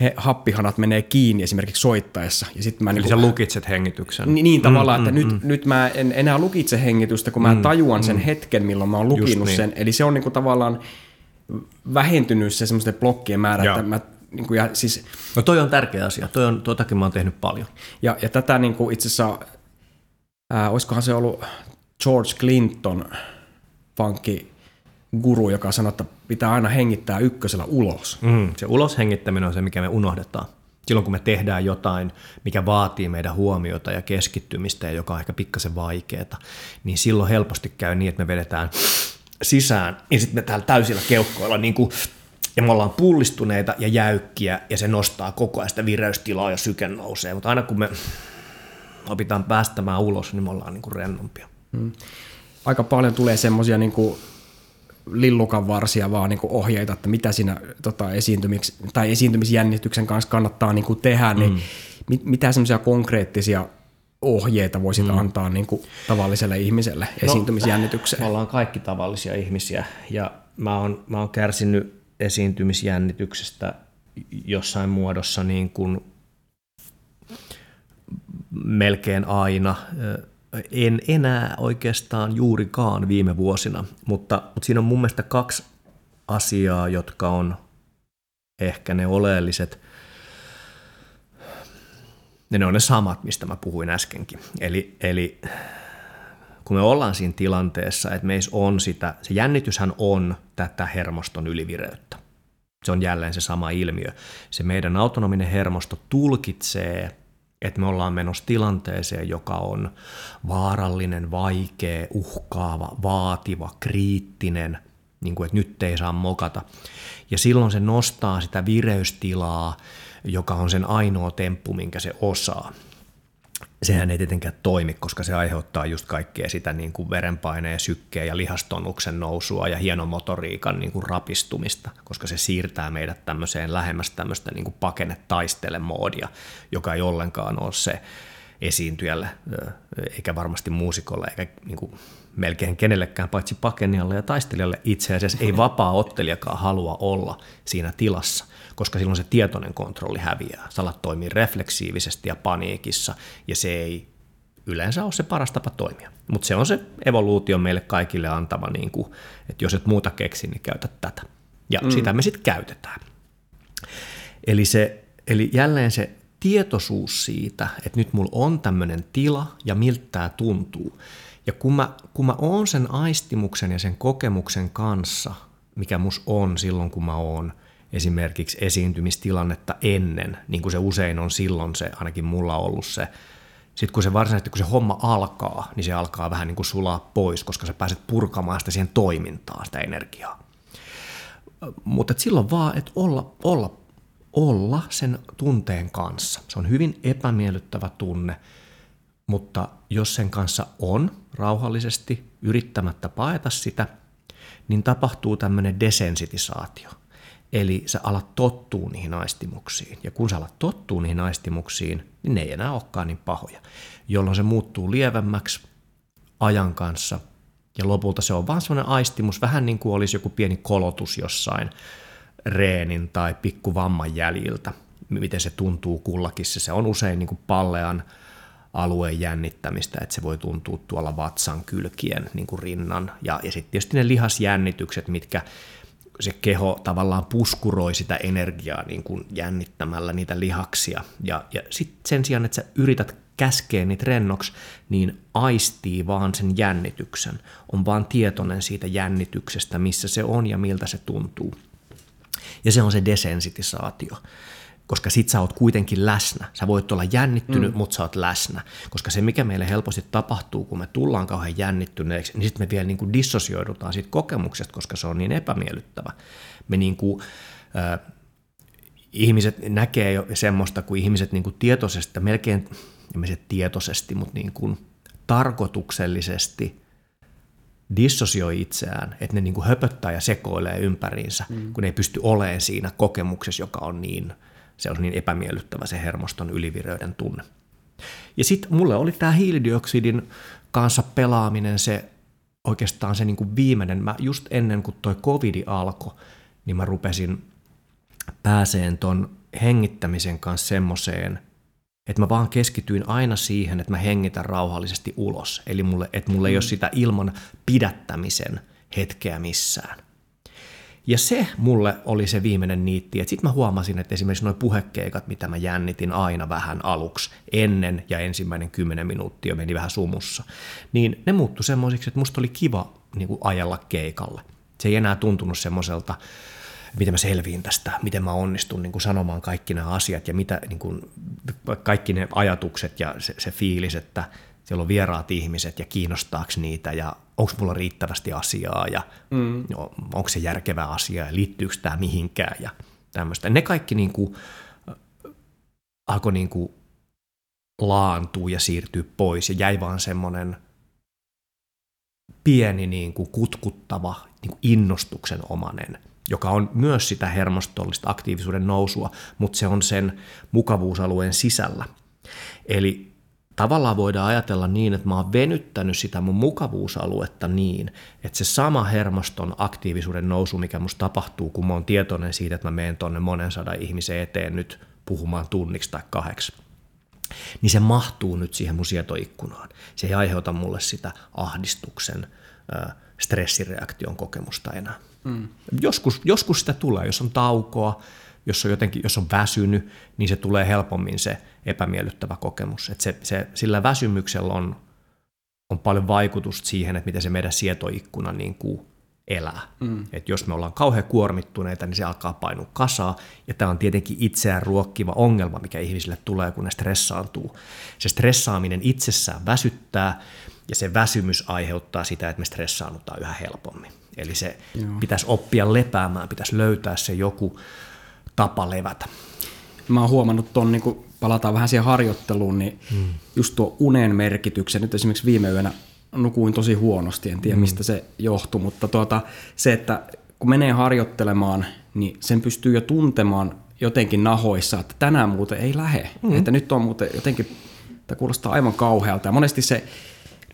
he, happihanat menee kiinni esimerkiksi soittaessa. Ja sit mä Eli niin kuin, sä lukitset hengityksen. Niin, niin tavallaan, mm, että mm, nyt, mm. nyt mä en enää lukitse hengitystä, kun mä mm, tajuan sen mm. hetken, milloin mä oon lukinut niin. sen. Eli se on niin kuin tavallaan vähentynyt se semmoisten blokkien määrä, Joo. että mä niin kuin, ja siis, No toi on tärkeä asia. Toi on, totakin mä oon tehnyt paljon. ja, ja tätä niin kuin itse asiassa, ää, olisikohan se ollut George Clinton, pankki guru, joka sanoi, että pitää aina hengittää ykkösellä ulos. Mm, se uloshengittäminen on se, mikä me unohdetaan. Silloin kun me tehdään jotain, mikä vaatii meidän huomiota ja keskittymistä ja joka on ehkä pikkasen vaikeaa, niin silloin helposti käy niin, että me vedetään sisään ja sitten me täällä täysillä keuhkoilla niin kuin, ja me ollaan pullistuneita ja jäykkiä ja se nostaa koko ajan sitä vireystilaa ja syke nousee, mutta aina kun me opitaan päästämään ulos, niin me ollaan niin kuin rennompia. Aika paljon tulee semmoisia niin kuin lillukan varsia vaan niin kuin ohjeita, että mitä siinä tota, esiintymiksi, tai esiintymisjännityksen kanssa kannattaa niin kuin tehdä, niin mit, mitä semmoisia konkreettisia ohjeita voisit mm. antaa niin kuin tavalliselle ihmiselle esiintymisjännitykseen? Me ollaan kaikki tavallisia ihmisiä ja mä oon, mä oon kärsinyt esiintymisjännityksestä jossain muodossa niin kuin melkein aina. En enää oikeastaan juurikaan viime vuosina, mutta, mutta siinä on mun mielestä kaksi asiaa, jotka on ehkä ne oleelliset. Ja ne on ne samat, mistä mä puhuin äskenkin. Eli, eli kun me ollaan siinä tilanteessa, että meissä on sitä, se jännityshän on tätä hermoston ylivireyttä. Se on jälleen se sama ilmiö. Se meidän autonominen hermosto tulkitsee, että me ollaan menossa tilanteeseen, joka on vaarallinen, vaikea, uhkaava, vaativa, kriittinen, niin kuin, että nyt ei saa mokata. Ja silloin se nostaa sitä vireystilaa, joka on sen ainoa temppu, minkä se osaa sehän ei tietenkään toimi, koska se aiheuttaa just kaikkea sitä niin kuin verenpaineen, sykkeen ja lihastonnuksen nousua ja hienon motoriikan niin kuin rapistumista, koska se siirtää meidät tämmöiseen lähemmäs tämmöistä niin kuin pakene-taistele-moodia, joka ei ollenkaan ole se esiintyjälle, eikä varmasti muusikolle, eikä niin kuin melkein kenellekään, paitsi pakenijalle ja taistelijalle itse asiassa. Ei vapaa ottelijakaan halua olla siinä tilassa koska silloin se tietoinen kontrolli häviää. Sä alat toimia refleksiivisesti ja paniikissa, ja se ei yleensä ole se paras tapa toimia. Mutta se on se evoluutio meille kaikille antava, niin kuin, että jos et muuta keksi, niin käytä tätä. Ja mm. sitä me sitten käytetään. Eli, se, eli jälleen se tietoisuus siitä, että nyt mulla on tämmöinen tila ja miltä tämä tuntuu. Ja kun mä, kun mä oon sen aistimuksen ja sen kokemuksen kanssa, mikä mus on silloin, kun mä oon esimerkiksi esiintymistilannetta ennen, niin kuin se usein on silloin se, ainakin mulla ollut se, sitten kun se varsinaisesti, kun se homma alkaa, niin se alkaa vähän niin kuin sulaa pois, koska sä pääset purkamaan sitä siihen toimintaan, sitä energiaa. Mutta silloin vaan, että olla, olla, olla sen tunteen kanssa. Se on hyvin epämiellyttävä tunne, mutta jos sen kanssa on rauhallisesti yrittämättä paeta sitä, niin tapahtuu tämmöinen desensitisaatio – Eli sä alat tottuu niihin aistimuksiin. Ja kun sä alat tottuu niihin aistimuksiin, niin ne ei enää olekaan niin pahoja. Jolloin se muuttuu lievemmäksi ajan kanssa. Ja lopulta se on vaan sellainen aistimus, vähän niin kuin olisi joku pieni kolotus jossain reenin tai pikkuvamman jäljiltä, miten se tuntuu kullakin. Se on usein niin kuin pallean alueen jännittämistä, että se voi tuntua tuolla vatsan kylkien niin kuin rinnan. Ja, ja sitten tietysti ne lihasjännitykset, mitkä se keho tavallaan puskuroi sitä energiaa niin kuin jännittämällä niitä lihaksia. Ja, ja sitten sen sijaan, että sä yrität käskeä niitä rennoksi, niin aistii vaan sen jännityksen. On vaan tietoinen siitä jännityksestä, missä se on ja miltä se tuntuu. Ja se on se desensitisaatio koska sit sä oot kuitenkin läsnä. Sä voit olla jännittynyt, mm. mutta sä oot läsnä. Koska se, mikä meille helposti tapahtuu, kun me tullaan kauhean jännittyneeksi, niin sitten me vielä niin kuin dissosioidutaan siitä kokemuksesta, koska se on niin epämiellyttävä. Me niin kuin, äh, ihmiset näkee jo semmoista, kun ihmiset niin kuin tietoisesti, melkein, en se tietoisesti, mutta niin kuin tarkoituksellisesti dissosioi itseään, että ne niin kuin höpöttää ja sekoilee ympäriinsä, mm. kun ne ei pysty olemaan siinä kokemuksessa, joka on niin – se on niin epämiellyttävä se hermoston ylivireyden tunne. Ja sitten mulle oli tämä hiilidioksidin kanssa pelaaminen se oikeastaan se niin kuin viimeinen. Mä just ennen kuin toi covidi alkoi, niin mä rupesin pääseen ton hengittämisen kanssa semmoiseen, että mä vaan keskityin aina siihen, että mä hengitän rauhallisesti ulos. Eli mulle, että mulle ei ole sitä ilman pidättämisen hetkeä missään. Ja se mulle oli se viimeinen niitti, että sitten mä huomasin, että esimerkiksi nuo puhekeikat, mitä mä jännitin aina vähän aluksi, ennen ja ensimmäinen kymmenen minuuttia meni vähän sumussa, niin ne muuttui semmoisiksi, että musta oli kiva niin kuin ajella keikalle. Se ei enää tuntunut semmoiselta, miten mä selviin tästä, miten mä onnistun niin kuin sanomaan kaikki nämä asiat ja mitä, niin kuin, kaikki ne ajatukset ja se, se fiilis, että siellä on vieraat ihmiset ja kiinnostaako niitä ja onko mulla riittävästi asiaa ja mm. onko se järkevä asia ja liittyykö tämä mihinkään ja tämmöistä. Ne kaikki niin kuin, alkoi niin kuin laantua ja siirtyä pois ja jäi vaan semmoinen pieni niin kuin kutkuttava niin kuin innostuksen omanen, joka on myös sitä hermostollista aktiivisuuden nousua, mutta se on sen mukavuusalueen sisällä. Eli tavallaan voidaan ajatella niin, että mä oon venyttänyt sitä mun mukavuusaluetta niin, että se sama hermoston aktiivisuuden nousu, mikä musta tapahtuu, kun mä oon tietoinen siitä, että mä menen tonne monen sadan ihmisen eteen nyt puhumaan tunniksi tai kahdeksi, niin se mahtuu nyt siihen mun sietoikkunaan. Se ei aiheuta mulle sitä ahdistuksen, stressireaktion kokemusta enää. Mm. Joskus, joskus sitä tulee, jos on taukoa, jos on, jotenkin, jos on väsynyt, niin se tulee helpommin se epämiellyttävä kokemus. Et se, se, sillä väsymyksellä on, on paljon vaikutusta siihen, että miten se meidän sietoikkuna niin kuin elää. Mm. Et jos me ollaan kauhean kuormittuneita, niin se alkaa painua kasaa, ja tämä on tietenkin itseään ruokkiva ongelma, mikä ihmisille tulee, kun ne stressaantuu. Se stressaaminen itsessään väsyttää, ja se väsymys aiheuttaa sitä, että me stressaannutaan yhä helpommin. Eli se Joo. pitäisi oppia lepäämään, pitäisi löytää se joku tapa levätä. Mä oon huomannut ton, niin kun palataan vähän siihen harjoitteluun, niin hmm. just tuo unen merkityksen, nyt esimerkiksi viime yönä nukuin tosi huonosti, en tiedä hmm. mistä se johtui, mutta tuota, se, että kun menee harjoittelemaan, niin sen pystyy jo tuntemaan jotenkin nahoissa, että tänään muuten ei lähe, hmm. että nyt on muuten jotenkin, tämä kuulostaa aivan kauhealta ja monesti se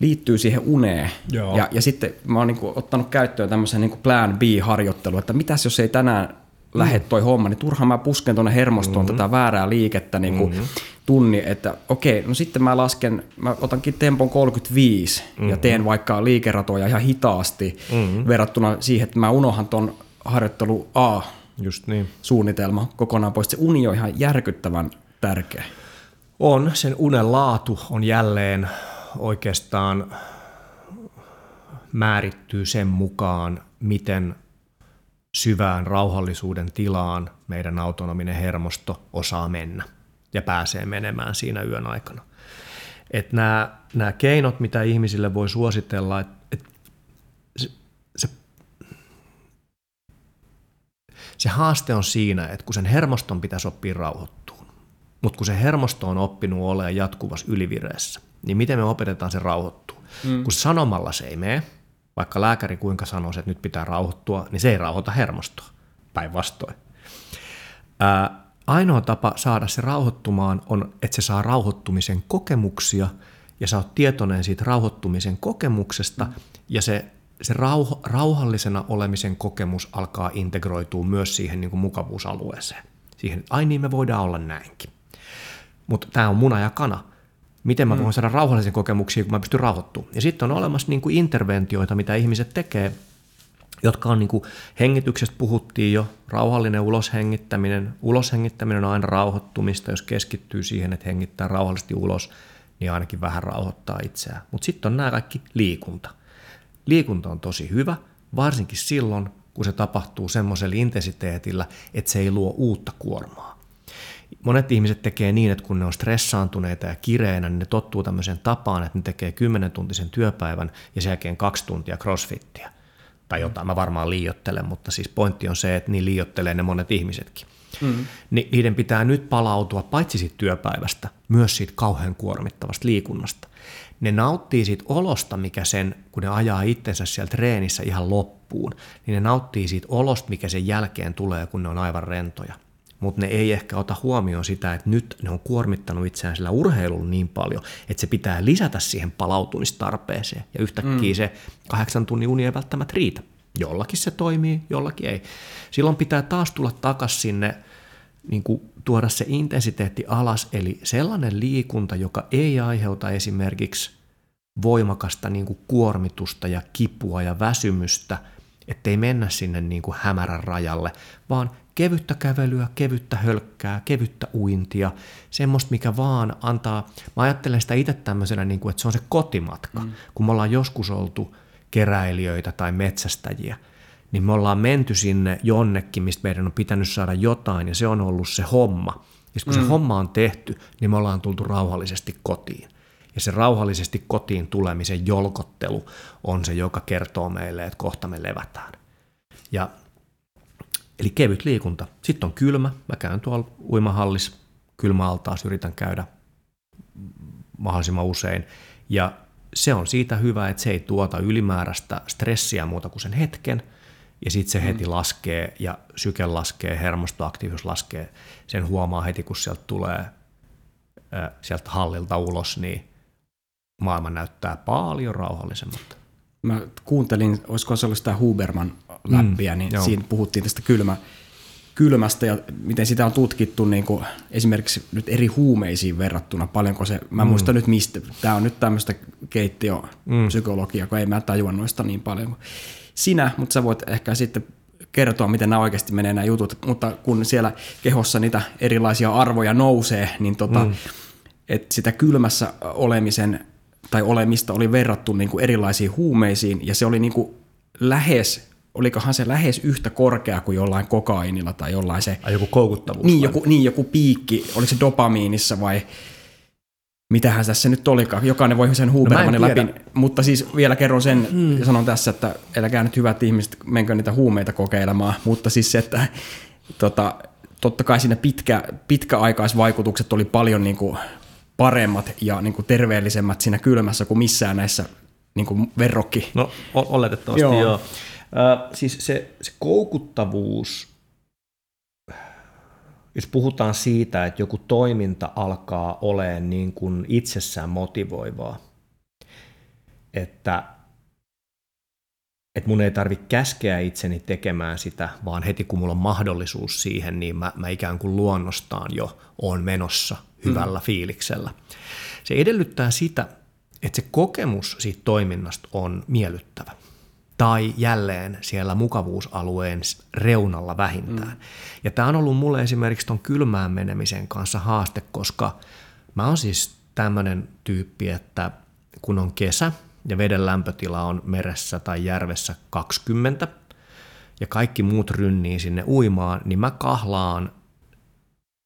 liittyy siihen uneen. Joo. Ja, ja sitten mä oon niin kuin ottanut käyttöön tämmöisen niin kuin plan B-harjoittelu, että mitäs jos ei tänään lähde toi homma, niin turhaan mä pusken tuonne hermostoon mm-hmm. tätä väärää liikettä niin kuin mm-hmm. tunni, että okei, no sitten mä lasken, mä otankin tempon 35 mm-hmm. ja teen vaikka liikeratoja ihan hitaasti mm-hmm. verrattuna siihen, että mä unohan ton harjoittelu A Just niin. suunnitelma kokonaan pois. Se uni on ihan järkyttävän tärkeä. On, sen unen laatu on jälleen oikeastaan määrittyy sen mukaan, miten syvään rauhallisuuden tilaan meidän autonominen hermosto osaa mennä ja pääsee menemään siinä yön aikana. Et nämä, nämä keinot, mitä ihmisille voi suositella, että et se, se, se haaste on siinä, että kun sen hermoston pitäisi oppia rauhoittuun, mutta kun se hermosto on oppinut olemaan jatkuvassa ylivireessä, niin miten me opetetaan se rauhoittua? Mm. Kun sanomalla se ei mene, vaikka lääkäri kuinka sanoisi, että nyt pitää rauhoittua, niin se ei rauhoita hermostoa, päinvastoin. Ainoa tapa saada se rauhoittumaan on, että se saa rauhoittumisen kokemuksia ja sä oot tietoinen siitä rauhoittumisen kokemuksesta mm. ja se, se rauh, rauhallisena olemisen kokemus alkaa integroitua myös siihen niin kuin mukavuusalueeseen. Siihen, että ai niin me voidaan olla näinkin. Mutta tämä on muna ja kana miten mä mm. voin saada rauhallisen kokemuksia, kun mä pystyn rauhoittumaan. Ja sitten on olemassa niin kuin interventioita, mitä ihmiset tekee, jotka on niin kuin, hengityksestä puhuttiin jo, rauhallinen uloshengittäminen. Uloshengittäminen on aina rauhoittumista, jos keskittyy siihen, että hengittää rauhallisesti ulos, niin ainakin vähän rauhoittaa itseään. Mutta sitten on nämä kaikki liikunta. Liikunta on tosi hyvä, varsinkin silloin, kun se tapahtuu semmoisella intensiteetillä, että se ei luo uutta kuormaa monet ihmiset tekee niin, että kun ne on stressaantuneita ja kireenä, niin ne tottuu tämmöiseen tapaan, että ne tekee 10 tuntisen työpäivän ja sen jälkeen kaksi tuntia crossfittiä. Tai jotain, mä varmaan liiottelen, mutta siis pointti on se, että niin liiottelee ne monet ihmisetkin. Mm. Niin niiden pitää nyt palautua paitsi siitä työpäivästä, myös siitä kauhean kuormittavasta liikunnasta. Ne nauttii siitä olosta, mikä sen, kun ne ajaa itsensä siellä treenissä ihan loppuun, niin ne nauttii siitä olosta, mikä sen jälkeen tulee, kun ne on aivan rentoja mutta ne ei ehkä ota huomioon sitä, että nyt ne on kuormittanut itseään sillä urheilulla niin paljon, että se pitää lisätä siihen palautumistarpeeseen. Ja yhtäkkiä mm. se kahdeksan tunnin uni ei välttämättä riitä. Jollakin se toimii, jollakin ei. Silloin pitää taas tulla takaisin sinne, niin kuin tuoda se intensiteetti alas, eli sellainen liikunta, joka ei aiheuta esimerkiksi voimakasta niin kuin kuormitusta ja kipua ja väsymystä, ettei mennä sinne niin kuin hämärän rajalle, vaan kevyttä kävelyä, kevyttä hölkkää, kevyttä uintia, semmoista, mikä vaan antaa, mä ajattelen sitä itse tämmöisenä, niin kuin, että se on se kotimatka, mm. kun me ollaan joskus oltu keräilijöitä tai metsästäjiä, niin me ollaan menty sinne jonnekin, mistä meidän on pitänyt saada jotain, ja se on ollut se homma. Ja kun mm. se homma on tehty, niin me ollaan tultu rauhallisesti kotiin. Ja se rauhallisesti kotiin tulemisen jolkottelu on se, joka kertoo meille, että kohta me levätään. Ja, eli kevyt liikunta. Sitten on kylmä. Mä käyn tuolla uimahallis kylmäaltaas, yritän käydä mahdollisimman usein. Ja se on siitä hyvä, että se ei tuota ylimääräistä stressiä muuta kuin sen hetken, ja sitten se mm. heti laskee, ja syke laskee, hermostoaktiivisuus laskee. Sen huomaa heti, kun sieltä tulee sieltä hallilta ulos, niin maailma näyttää paljon rauhallisemmalta. Mä kuuntelin, olisiko se ollut sitä Huberman läppiä, mm, niin joo. siinä puhuttiin tästä kylmä, kylmästä ja miten sitä on tutkittu niin kuin esimerkiksi nyt eri huumeisiin verrattuna, paljonko se, mä mm. muistan nyt mistä, tämä on nyt tämmöistä keittiöpsykologiaa, mm. kun ei mä tajua noista niin paljon kuin sinä, mutta sä voit ehkä sitten kertoa, miten nämä oikeasti menee nämä jutut, mutta kun siellä kehossa niitä erilaisia arvoja nousee, niin tota, mm. että sitä kylmässä olemisen tai olemista oli verrattu niin kuin erilaisiin huumeisiin, ja se oli niin kuin lähes, olikohan se lähes yhtä korkea kuin jollain kokainilla tai jollain se... Ai joku koukuttavuus. Niin joku, niin, joku piikki, oliko se dopamiinissa vai mitähän tässä nyt olikaan. Jokainen voi sen Hubermanin no läpi. Mutta siis vielä kerron sen, hmm. sanon tässä, että eläkää nyt hyvät ihmiset, menkö niitä huumeita kokeilemaan. Mutta siis se, että tota, totta kai siinä pitkä, pitkäaikaisvaikutukset oli paljon niin kuin paremmat ja niin kuin terveellisemmät siinä kylmässä kuin missään näissä niin kuin verrokki. No oletettavasti joo. joo. Äh, siis se, se koukuttavuus, jos puhutaan siitä, että joku toiminta alkaa olemaan niin kuin itsessään motivoivaa, että että mun ei tarvitse käskeä itseni tekemään sitä, vaan heti kun mulla on mahdollisuus siihen, niin mä, mä ikään kuin luonnostaan jo on menossa hyvällä mm. fiiliksellä. Se edellyttää sitä, että se kokemus siitä toiminnasta on miellyttävä. Tai jälleen siellä mukavuusalueen reunalla vähintään. Mm. Ja tämä on ollut mulle esimerkiksi tuon kylmään menemisen kanssa haaste, koska mä oon siis tämmöinen tyyppi, että kun on kesä ja veden lämpötila on meressä tai järvessä 20 ja kaikki muut rynnii sinne uimaan, niin mä kahlaan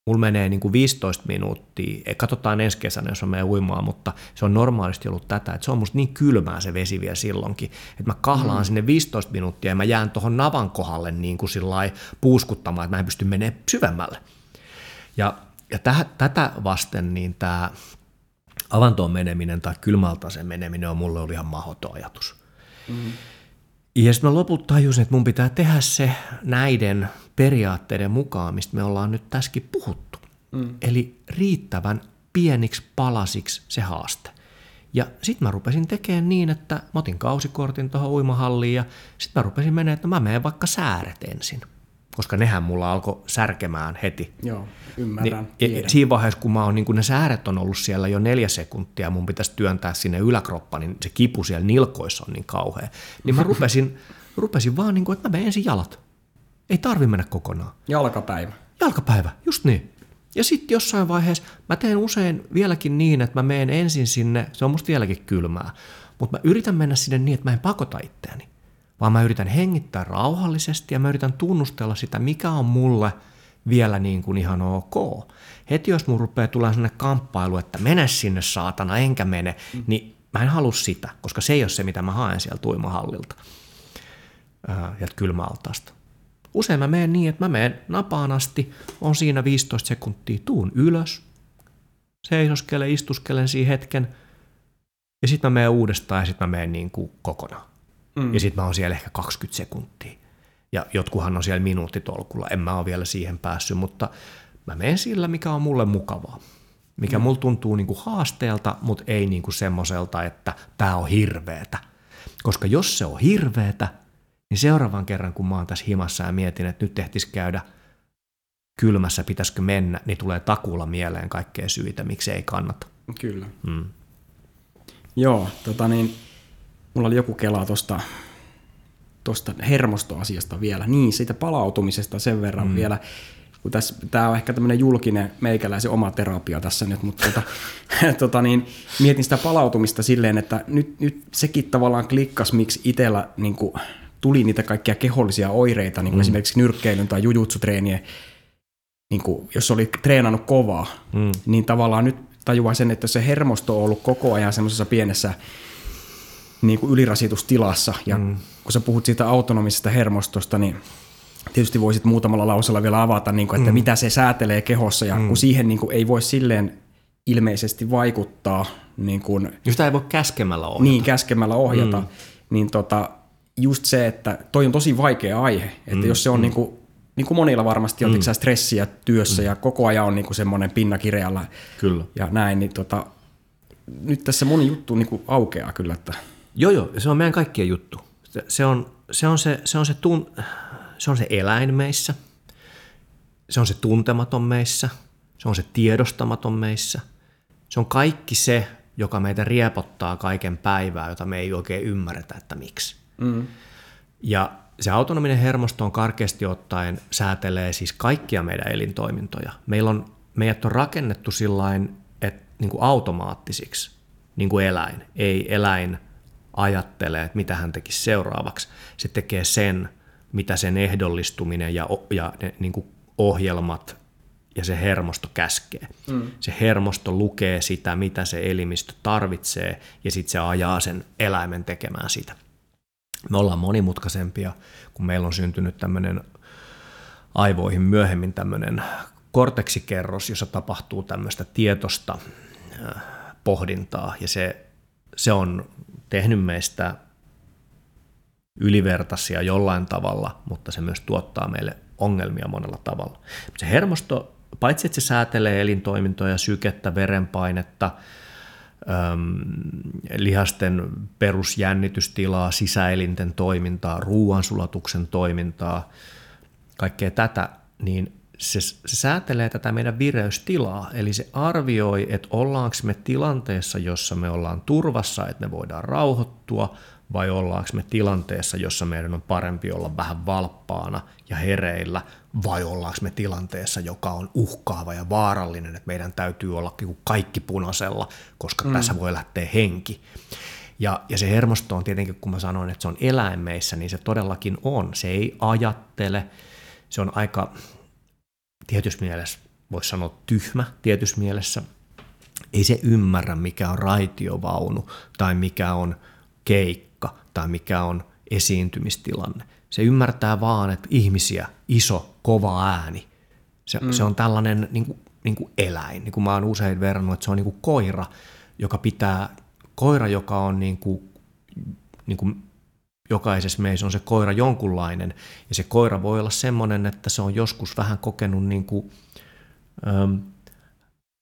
mulla menee niin kuin 15 minuuttia, katsotaan ensi kesänä, jos mä menen uimaan, mutta se on normaalisti ollut tätä, että se on musta niin kylmää se vesi vielä silloinkin, että mä kahlaan mm. sinne 15 minuuttia ja mä jään tuohon navan kohdalle niin kuin puuskuttamaan, että mä en pysty menemään syvemmälle. Ja, ja täh, tätä vasten niin tämä avantoon meneminen tai kylmältä meneminen on mulle oli ihan mahdoton ajatus. Mm. Ja sitten mä lopulta tajusin, että mun pitää tehdä se näiden periaatteiden mukaan, mistä me ollaan nyt tässäkin puhuttu. Mm. Eli riittävän pieniksi palasiksi se haaste. Ja sitten mä rupesin tekemään niin, että mä otin kausikortin tuohon uimahalliin ja sitten mä rupesin menemään, että mä menen vaikka sääret ensin. Koska nehän mulla alkoi särkemään heti. Joo, ymmärrän. Niin, siinä vaiheessa, kun mä oon, niin kun ne sääret on ollut siellä jo neljä sekuntia, mun pitäisi työntää sinne yläkroppa, niin se kipu siellä nilkoissa on niin kauhea. Niin mä rupesin, rupesin vaan, niin kuin, että mä menen ensin jalat. Ei tarvi mennä kokonaan. Jalkapäivä. Jalkapäivä, just niin. Ja sitten jossain vaiheessa mä teen usein vieläkin niin, että mä menen ensin sinne, se on musta vieläkin kylmää, mutta mä yritän mennä sinne niin, että mä en pakota itseäni, vaan mä yritän hengittää rauhallisesti ja mä yritän tunnustella sitä, mikä on mulle vielä niin kuin ihan ok. Heti jos mun rupeaa tulemaan sellainen kamppailu, että mene sinne saatana, enkä mene, mm. niin mä en halua sitä, koska se ei ole se, mitä mä haen sieltä uimahallilta ja kylmäaltaasta. Usein mä menen niin, että mä menen napaan asti, on siinä 15 sekuntia, tuun ylös, seisoskelen, istuskelen siinä hetken, ja sitten mä menen uudestaan ja sitten mä menen niin kuin kokonaan. Mm. Ja sitten mä oon siellä ehkä 20 sekuntia. Ja jotkuhan on siellä minuuttitolkulla, en mä ole vielä siihen päässyt, mutta mä menen sillä, mikä on mulle mukavaa. Mikä mm. mulla tuntuu niin kuin haasteelta, mutta ei niin kuin semmoiselta, että tämä on hirveetä. Koska jos se on hirveetä, niin seuraavan kerran, kun mä oon tässä himassa ja mietin, että nyt tehtis käydä kylmässä, pitäisikö mennä, niin tulee takuulla mieleen kaikkea syitä, miksi ei kannata. Kyllä. Mm. Joo, tota niin, mulla oli joku kela tuosta tuosta hermostoasiasta vielä. Niin, siitä palautumisesta sen verran mm. vielä. Kun tässä, tämä on ehkä tämmöinen julkinen meikäläisen oma terapia tässä nyt, mutta tota, tota niin, mietin sitä palautumista silleen, että nyt, nyt sekin tavallaan klikkas, miksi itsellä niin kuin, tuli niitä kaikkia kehollisia oireita, niin kuin mm. esimerkiksi nyrkkeilyn tai jujutsutreenien, niin kuin, jos oli treenannut kovaa, mm. niin tavallaan nyt tajuaa sen, että se hermosto on ollut koko ajan semmoisessa pienessä niin kuin ylirasitustilassa. Ja mm. kun sä puhut siitä autonomisesta hermostosta, niin tietysti voisit muutamalla lausella vielä avata, niin kuin, että mm. mitä se säätelee kehossa. Ja mm. kun siihen niin kuin, ei voi silleen ilmeisesti vaikuttaa. Niin kuin, Sitä ei voi käskemällä ohjata. Niin, käskemällä ohjata. Mm. Niin tota, just se, että toi on tosi vaikea aihe. Että mm. jos se on mm. niin kuin, niin kuin monilla varmasti on mm. stressiä työssä mm. ja koko ajan on niin kuin semmoinen pinna kireällä Kyllä. ja näin, niin tota, nyt tässä moni juttu niin kuin aukeaa kyllä. Että... Joo, joo, se on meidän kaikkien juttu. Se on se, on se, se, on se, tun, se, on se eläin meissä, se on se tuntematon meissä, se on se tiedostamaton meissä, se on kaikki se, joka meitä riepottaa kaiken päivää, jota me ei oikein ymmärretä, että miksi. Mm. Ja se autonominen hermosto on karkeasti ottaen säätelee siis kaikkia meidän elintoimintoja. Meillä on, meidät on rakennettu sillain, että niin kuin automaattisiksi, niin kuin eläin. Ei eläin ajattele, että mitä hän tekisi seuraavaksi. Se tekee sen, mitä sen ehdollistuminen ja, ja ne niin kuin ohjelmat ja se hermosto käskee. Mm. Se hermosto lukee sitä, mitä se elimistö tarvitsee, ja sitten se ajaa sen eläimen tekemään sitä me ollaan monimutkaisempia, kun meillä on syntynyt tämmöinen aivoihin myöhemmin tämmöinen korteksikerros, jossa tapahtuu tämmöistä tietosta äh, pohdintaa, ja se, se on tehnyt meistä ylivertaisia jollain tavalla, mutta se myös tuottaa meille ongelmia monella tavalla. Se hermosto, paitsi että se säätelee elintoimintoja, sykettä, verenpainetta, lihasten perusjännitystilaa, sisäelinten toimintaa, ruoansulatuksen toimintaa, kaikkea tätä, niin se, se säätelee tätä meidän vireystilaa, eli se arvioi, että ollaanko me tilanteessa, jossa me ollaan turvassa, että me voidaan rauhoittua, vai ollaanko me tilanteessa, jossa meidän on parempi olla vähän valppaana ja hereillä, vai ollaanko me tilanteessa, joka on uhkaava ja vaarallinen, että meidän täytyy olla kaikki punaisella, koska mm. tässä voi lähteä henki. Ja, ja se hermosto on tietenkin, kun mä sanoin, että se on eläimeissä, niin se todellakin on. Se ei ajattele, se on aika tietyssä mielessä, voisi sanoa tyhmä tietyssä mielessä. Ei se ymmärrä, mikä on raitiovaunu tai mikä on keikka tai mikä on esiintymistilanne. Se ymmärtää vaan, että ihmisiä, iso, kova ääni, se, mm. se on tällainen niin kuin, niin kuin eläin. Niin kuin mä oon usein verrannut, että se on niin kuin koira, joka pitää, koira, joka on niin kuin, niin kuin jokaisessa meissä on se koira jonkunlainen, ja se koira voi olla semmoinen, että se on joskus vähän kokenut niin kuin, äm,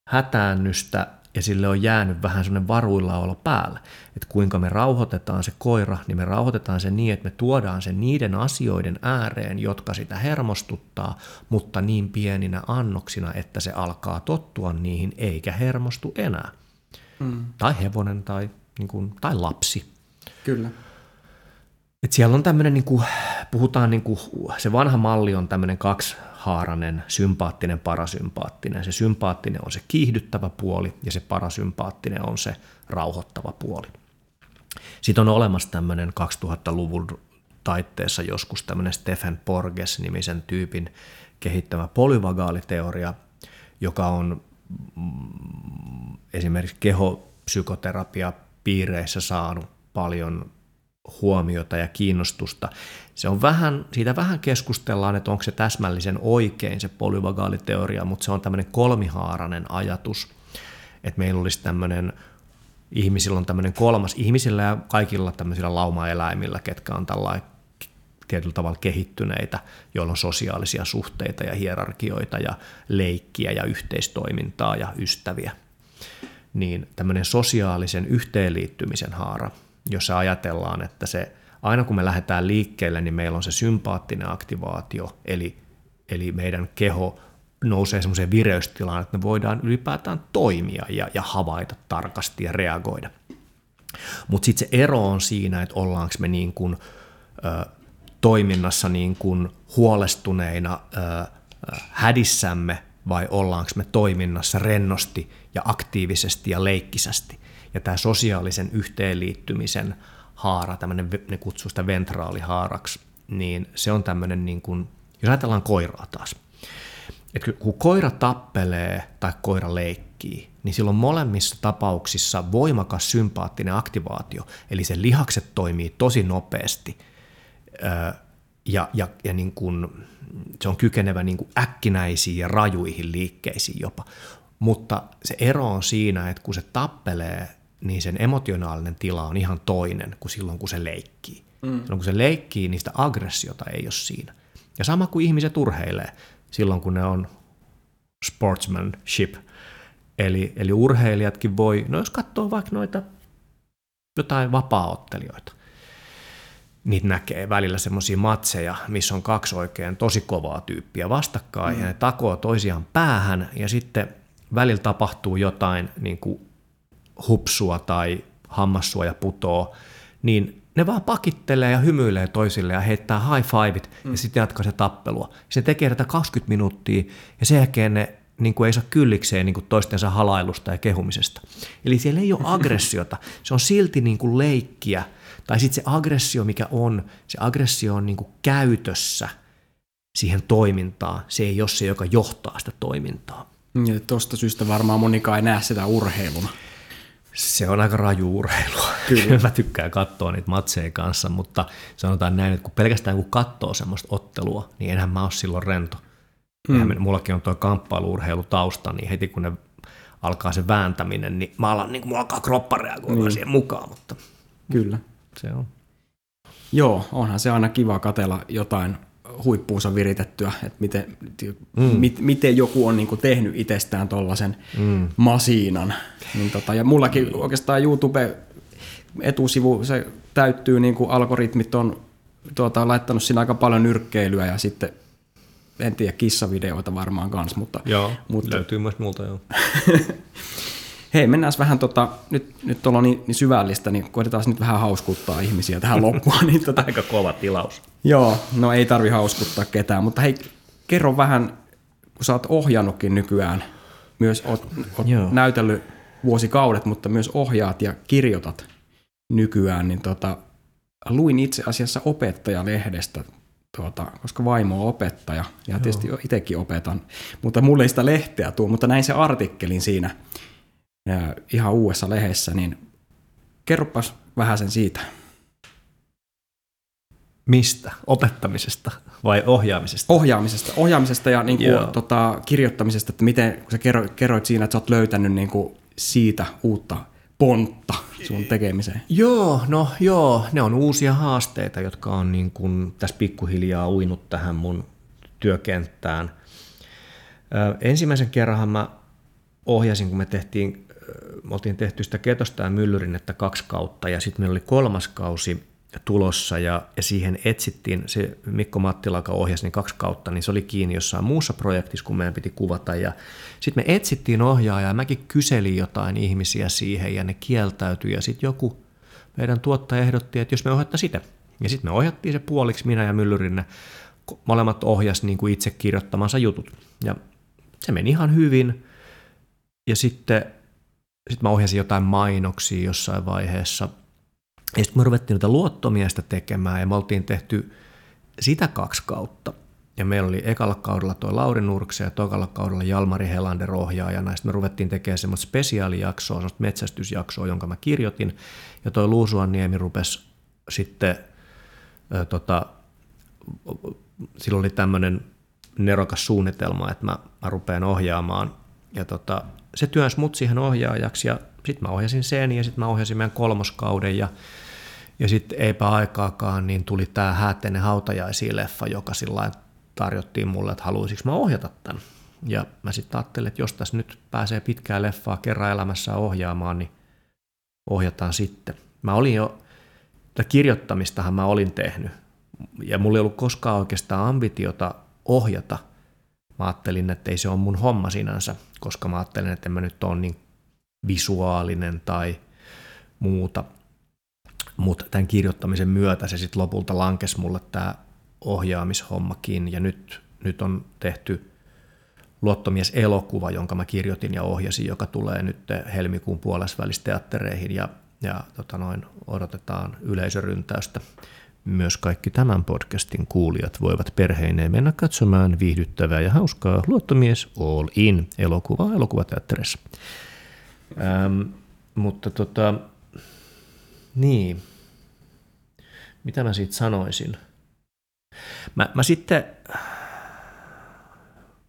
hätäännystä ja sille on jäänyt vähän semmoinen varuilla olo päällä. Että kuinka me rauhoitetaan se koira, niin me rauhoitetaan se niin, että me tuodaan se niiden asioiden ääreen, jotka sitä hermostuttaa, mutta niin pieninä annoksina, että se alkaa tottua niihin eikä hermostu enää. Mm. Tai hevonen tai, niin kuin, tai lapsi. Kyllä. Et siellä on tämmöinen, niin puhutaan, niin kuin, se vanha malli on tämmöinen kaksi haaranen, sympaattinen, parasympaattinen. Se sympaattinen on se kiihdyttävä puoli ja se parasympaattinen on se rauhoittava puoli. Sitten on olemassa tämmöinen 2000-luvun taitteessa joskus tämmöinen Stephen Porges-nimisen tyypin kehittämä polyvagaaliteoria, joka on mm, esimerkiksi kehopsykoterapia piireissä saanut paljon huomiota ja kiinnostusta. Se on vähän, siitä vähän keskustellaan, että onko se täsmällisen oikein se polyvagaaliteoria, mutta se on tämmöinen kolmihaarainen ajatus, että meillä olisi tämmöinen, ihmisillä on tämmöinen kolmas, ihmisillä ja kaikilla tämmöisillä laumaeläimillä, ketkä on tällainen tietyllä tavalla kehittyneitä, joilla on sosiaalisia suhteita ja hierarkioita ja leikkiä ja yhteistoimintaa ja ystäviä, niin tämmöinen sosiaalisen yhteenliittymisen haara, jossa ajatellaan, että se aina kun me lähdetään liikkeelle, niin meillä on se sympaattinen aktivaatio, eli, eli meidän keho nousee semmoiseen vireystilaan, että me voidaan ylipäätään toimia ja, ja havaita tarkasti ja reagoida. Mutta sitten se ero on siinä, että ollaanko me niin kuin, ö, toiminnassa niin kuin huolestuneina ö, hädissämme vai ollaanko me toiminnassa rennosti ja aktiivisesti ja leikkisästi. Ja tämä sosiaalisen yhteenliittymisen haara, tämmöinen, ne kutsuu sitä ventraalihaaraksi, niin se on tämmöinen, niin kuin, jos ajatellaan koiraa taas, että kun koira tappelee tai koira leikkii, niin silloin molemmissa tapauksissa voimakas sympaattinen aktivaatio, eli se lihakset toimii tosi nopeasti ja, ja, ja niin kuin, se on kykenevä niin kuin äkkinäisiin ja rajuihin liikkeisiin jopa. Mutta se ero on siinä, että kun se tappelee, niin sen emotionaalinen tila on ihan toinen kuin silloin, kun se leikkii. Mm. Silloin kun se leikkii, niin sitä aggressiota ei ole siinä. Ja sama kuin ihmiset urheilee silloin, kun ne on sportsmanship. Eli, eli urheilijatkin voi, no jos katsoo vaikka noita jotain vapaaottelijoita, niitä näkee välillä semmoisia matseja, missä on kaksi oikein tosi kovaa tyyppiä vastakkain, mm. ja ne takoo toisiaan päähän, ja sitten välillä tapahtuu jotain niin kuin hupsua tai hammassuoja putoo, niin ne vaan pakittelee ja hymyilee toisille ja heittää high fiveit mm. ja sitten jatkaa se tappelua. Se tekee tätä 20 minuuttia ja sen jälkeen ne niin kuin ei saa kyllikseen niin kuin toistensa halailusta ja kehumisesta. Eli siellä ei ole aggressiota, se on silti niin kuin leikkiä. Tai sitten se aggressio, mikä on, se aggressio on niin kuin käytössä siihen toimintaan. Se ei ole se, joka johtaa sitä toimintaa. Ja tuosta syystä varmaan monikaan ei näe sitä urheiluna. Se on aika raju urheilua. Kyllä. Mä tykkään katsoa niitä matseja kanssa, mutta sanotaan näin, että kun pelkästään kun katsoo semmoista ottelua, niin enhän mä ole silloin rento. Mm. Eihän, mullakin on tuo kamppailuurheilu tausta, niin heti kun ne alkaa se vääntäminen, niin mä alan, niin mulla alkaa kroppa reagoida mm. siihen mukaan. Mutta Kyllä. Se on. Joo, onhan se aina kiva katella jotain huippuunsa viritettyä, että miten, mm. mit, miten joku on niinku tehnyt itsestään tuollaisen mm. masiinan. Niin tota, ja mullakin oikeastaan YouTube etusivu, se täyttyy, niin kuin algoritmit on tuota, laittanut siinä aika paljon nyrkkeilyä ja sitten en tiedä, kissavideoita varmaan kanssa, mutta... Joo, mutta, löytyy myös multa, joo. Hei, mennään vähän, tota, nyt, nyt ollaan niin, niin syvällistä, niin koitetaan nyt vähän hauskuttaa ihmisiä tähän loppuun. Niin tota, Aika kova tilaus. Joo, no ei tarvi hauskuttaa ketään, mutta hei, kerro vähän, kun sä oot ohjannutkin nykyään, myös oot, oot näytellyt vuosikaudet, mutta myös ohjaat ja kirjoitat nykyään, niin tota, luin itse asiassa opettajalehdestä, tuota, koska vaimo on opettaja ja Joo. tietysti itsekin opetan, mutta mulle ei sitä lehteä tuu, mutta näin se artikkelin siinä ihan uudessa lehdessä, niin kerropas vähän sen siitä. Mistä? Opettamisesta vai ohjaamisesta? Ohjaamisesta, ohjaamisesta ja niin kuin, tota, kirjoittamisesta, että miten, kun sä kerroit, kerroit siinä, että sä oot löytänyt niin kuin siitä uutta pontta sun tekemiseen? Joo, no joo, ne on uusia haasteita, jotka on niin kuin tässä pikkuhiljaa uinut tähän mun työkenttään. Ö, ensimmäisen kerran mä ohjasin, kun me tehtiin, me oltiin tehty sitä Ketosta ja Myllyrinnettä kaksi kautta ja sitten meillä oli kolmas kausi tulossa ja, ja siihen etsittiin, se Mikko Mattila, joka ohjasi niin kaksi kautta, niin se oli kiinni jossain muussa projektissa, kun meidän piti kuvata ja sitten me etsittiin ohjaajaa ja mäkin kyselin jotain ihmisiä siihen ja ne kieltäytyi ja sitten joku meidän tuottaja ehdotti, että jos me ohjattaisiin sitä. Ja sitten me ohjattiin se puoliksi, minä ja Myllyrinne, molemmat ohjas niin kuin itse kirjoittamansa jutut. Ja se meni ihan hyvin. Ja sitten sit mä ohjasin jotain mainoksia jossain vaiheessa – ja sitten me ruvettiin noita luottomiestä tekemään ja me oltiin tehty sitä kaksi kautta. Ja meillä oli ekalla kaudella tuo Lauri Nurkse ja tokalla kaudella Jalmari Helander ohjaajana. Sitten me ruvettiin tekemään semmoista spesiaalijaksoa, semmoista metsästysjaksoa, jonka mä kirjoitin. Ja toi Luusuanniemi rupesi sitten, äh, tota, silloin oli tämmöinen nerokas suunnitelma, että mä, mä rupean ohjaamaan. Ja tota, se työnsi mut siihen ohjaajaksi ja sitten mä ohjasin sen ja sitten mä ohjasin meidän kolmoskauden ja ja sitten eipä aikaakaan, niin tuli tämä Häätteinen hautajaisiin-leffa, joka sillä tarjottiin mulle, että haluaisinko mä ohjata tämän. Ja mä sitten ajattelin, että jos tässä nyt pääsee pitkää leffaa kerran elämässä ohjaamaan, niin ohjataan sitten. Mä olin jo, tätä kirjoittamistahan mä olin tehnyt, ja mulla ei ollut koskaan oikeastaan ambitiota ohjata. Mä ajattelin, että ei se ole mun homma sinänsä, koska mä ajattelin, että en mä nyt ole niin visuaalinen tai muuta. Mutta tämän kirjoittamisen myötä se sitten lopulta lankesi mulle tämä ohjaamishommakin ja nyt, nyt on tehty Luottomies-elokuva, jonka mä kirjoitin ja ohjasin, joka tulee nyt helmikuun puolesvälissä teattereihin ja, ja tota noin, odotetaan yleisöryntäystä. Myös kaikki tämän podcastin kuulijat voivat perheineen mennä katsomaan viihdyttävää ja hauskaa Luottomies All In elokuvaa elokuvateatterissa. Ähm, mutta tota, niin, mitä mä siitä sanoisin? Mä, mä sitten,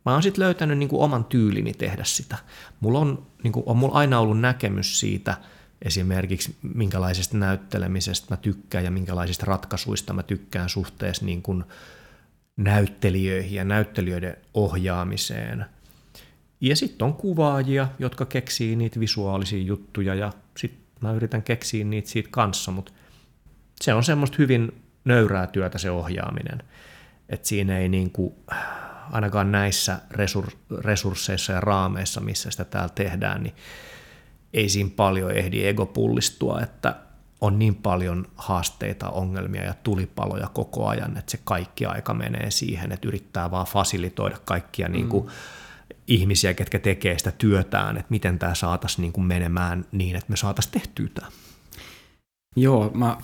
mä oon sitten löytänyt niin kuin oman tyylini tehdä sitä. Mulla on, niin kuin, on mulla aina ollut näkemys siitä, esimerkiksi minkälaisesta näyttelemisestä mä tykkään ja minkälaisista ratkaisuista mä tykkään suhteessa niin kuin näyttelijöihin ja näyttelijöiden ohjaamiseen. Ja sitten on kuvaajia, jotka keksii niitä visuaalisia juttuja ja sitten mä yritän keksiä niitä siitä kanssa, mutta se on semmoista hyvin nöyrää työtä se ohjaaminen. Että siinä ei niin kuin, ainakaan näissä resursseissa ja raameissa, missä sitä täällä tehdään, niin ei siinä paljon ehdi ego pullistua, että on niin paljon haasteita, ongelmia ja tulipaloja koko ajan, että se kaikki aika menee siihen, että yrittää vaan fasilitoida kaikkia mm. niin kuin ihmisiä, ketkä tekee sitä työtään, että miten tämä saataisiin niin kuin menemään niin, että me saataisiin tehtyä tämä. Joo, mä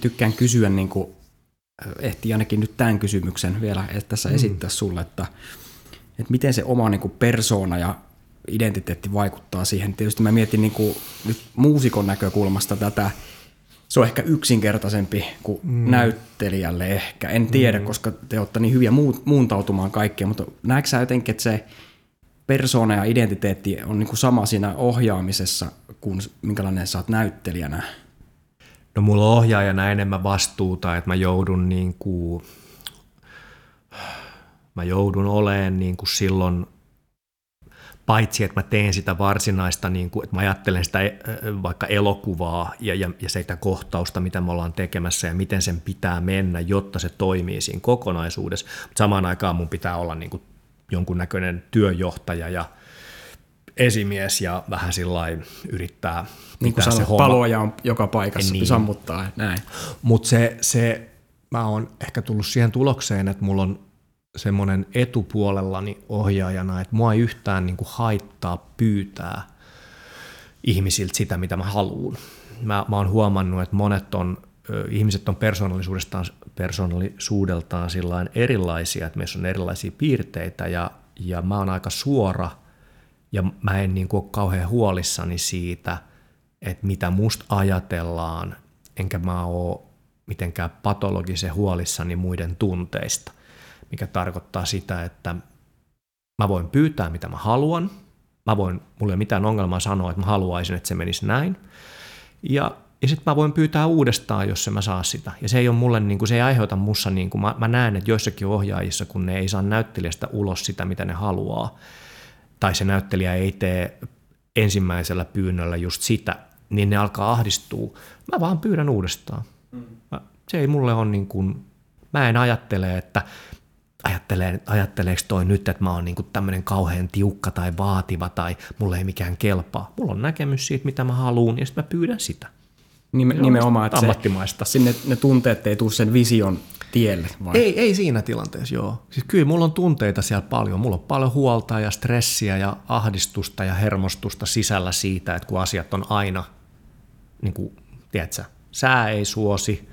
tykkään kysyä, niin kuin, ehti ainakin nyt tämän kysymyksen vielä että tässä mm. esittää sulle, että, että miten se oma niin kuin persoona ja identiteetti vaikuttaa siihen. Tietysti mä mietin niin kuin, nyt muusikon näkökulmasta tätä, se on ehkä yksinkertaisempi kuin mm. näyttelijälle ehkä. En tiedä, mm. koska te olette niin hyviä muuntautumaan kaikkea, mutta näetkö sä jotenkin, että se persoona ja identiteetti on niin kuin sama siinä ohjaamisessa kuin minkälainen sä oot näyttelijänä? No mulla on ohjaajana enemmän vastuuta, että mä joudun niin kuin, mä joudun olemaan niin kuin silloin paitsi että mä teen sitä varsinaista, niin kuin, että mä ajattelen sitä vaikka elokuvaa ja, ja, ja sitä kohtausta, mitä me ollaan tekemässä ja miten sen pitää mennä, jotta se toimii siinä kokonaisuudessa. Mutta samaan aikaan mun pitää olla niin kuin jonkunnäköinen työjohtaja ja esimies ja vähän sillä yrittää niin kuin se homma. paloja on joka paikassa, niin. sammuttaa näin. Mutta se, se, mä oon ehkä tullut siihen tulokseen, että mulla on semmoinen etupuolellani ohjaajana, että mua ei yhtään niin kuin haittaa pyytää ihmisiltä sitä, mitä mä haluan. Mä, mä oon huomannut, että monet on, ihmiset on persoonallisuudestaan, persoonallisuudeltaan erilaisia, että meissä on erilaisia piirteitä ja, ja mä oon aika suora ja mä en niin kuin ole kauhean huolissani siitä, että mitä musta ajatellaan, enkä mä ole mitenkään patologisen huolissani muiden tunteista mikä tarkoittaa sitä, että mä voin pyytää mitä mä haluan, mä voin, mulla ei ole mitään ongelmaa sanoa, että mä haluaisin, että se menisi näin, ja, ja sitten mä voin pyytää uudestaan, jos mä saa sitä. Ja se ei ole mulle, niin kuin, se ei aiheuta mussa, niin kuin, mä, mä näen, että joissakin ohjaajissa, kun ne ei saa näyttelijästä ulos sitä, mitä ne haluaa, tai se näyttelijä ei tee ensimmäisellä pyynnöllä just sitä, niin ne alkaa ahdistua. Mä vaan pyydän uudestaan. Mm. Mä, se ei mulle ole niin kuin, mä en ajattele, että ajattelee, ajatteleeko toi nyt, että mä oon niinku tämmöinen kauhean tiukka tai vaativa tai mulle ei mikään kelpaa. Mulla on näkemys siitä, mitä mä haluan ja sitten mä pyydän sitä. Nime, nimenomaan, että ammattimaista. Se, sinne ne tunteet ei tule sen vision tielle. Vai? Ei, ei siinä tilanteessa, joo. Siis kyllä mulla on tunteita siellä paljon. Mulla on paljon huolta ja stressiä ja ahdistusta ja hermostusta sisällä siitä, että kun asiat on aina, niin kuin, tiedätkö, sää ei suosi,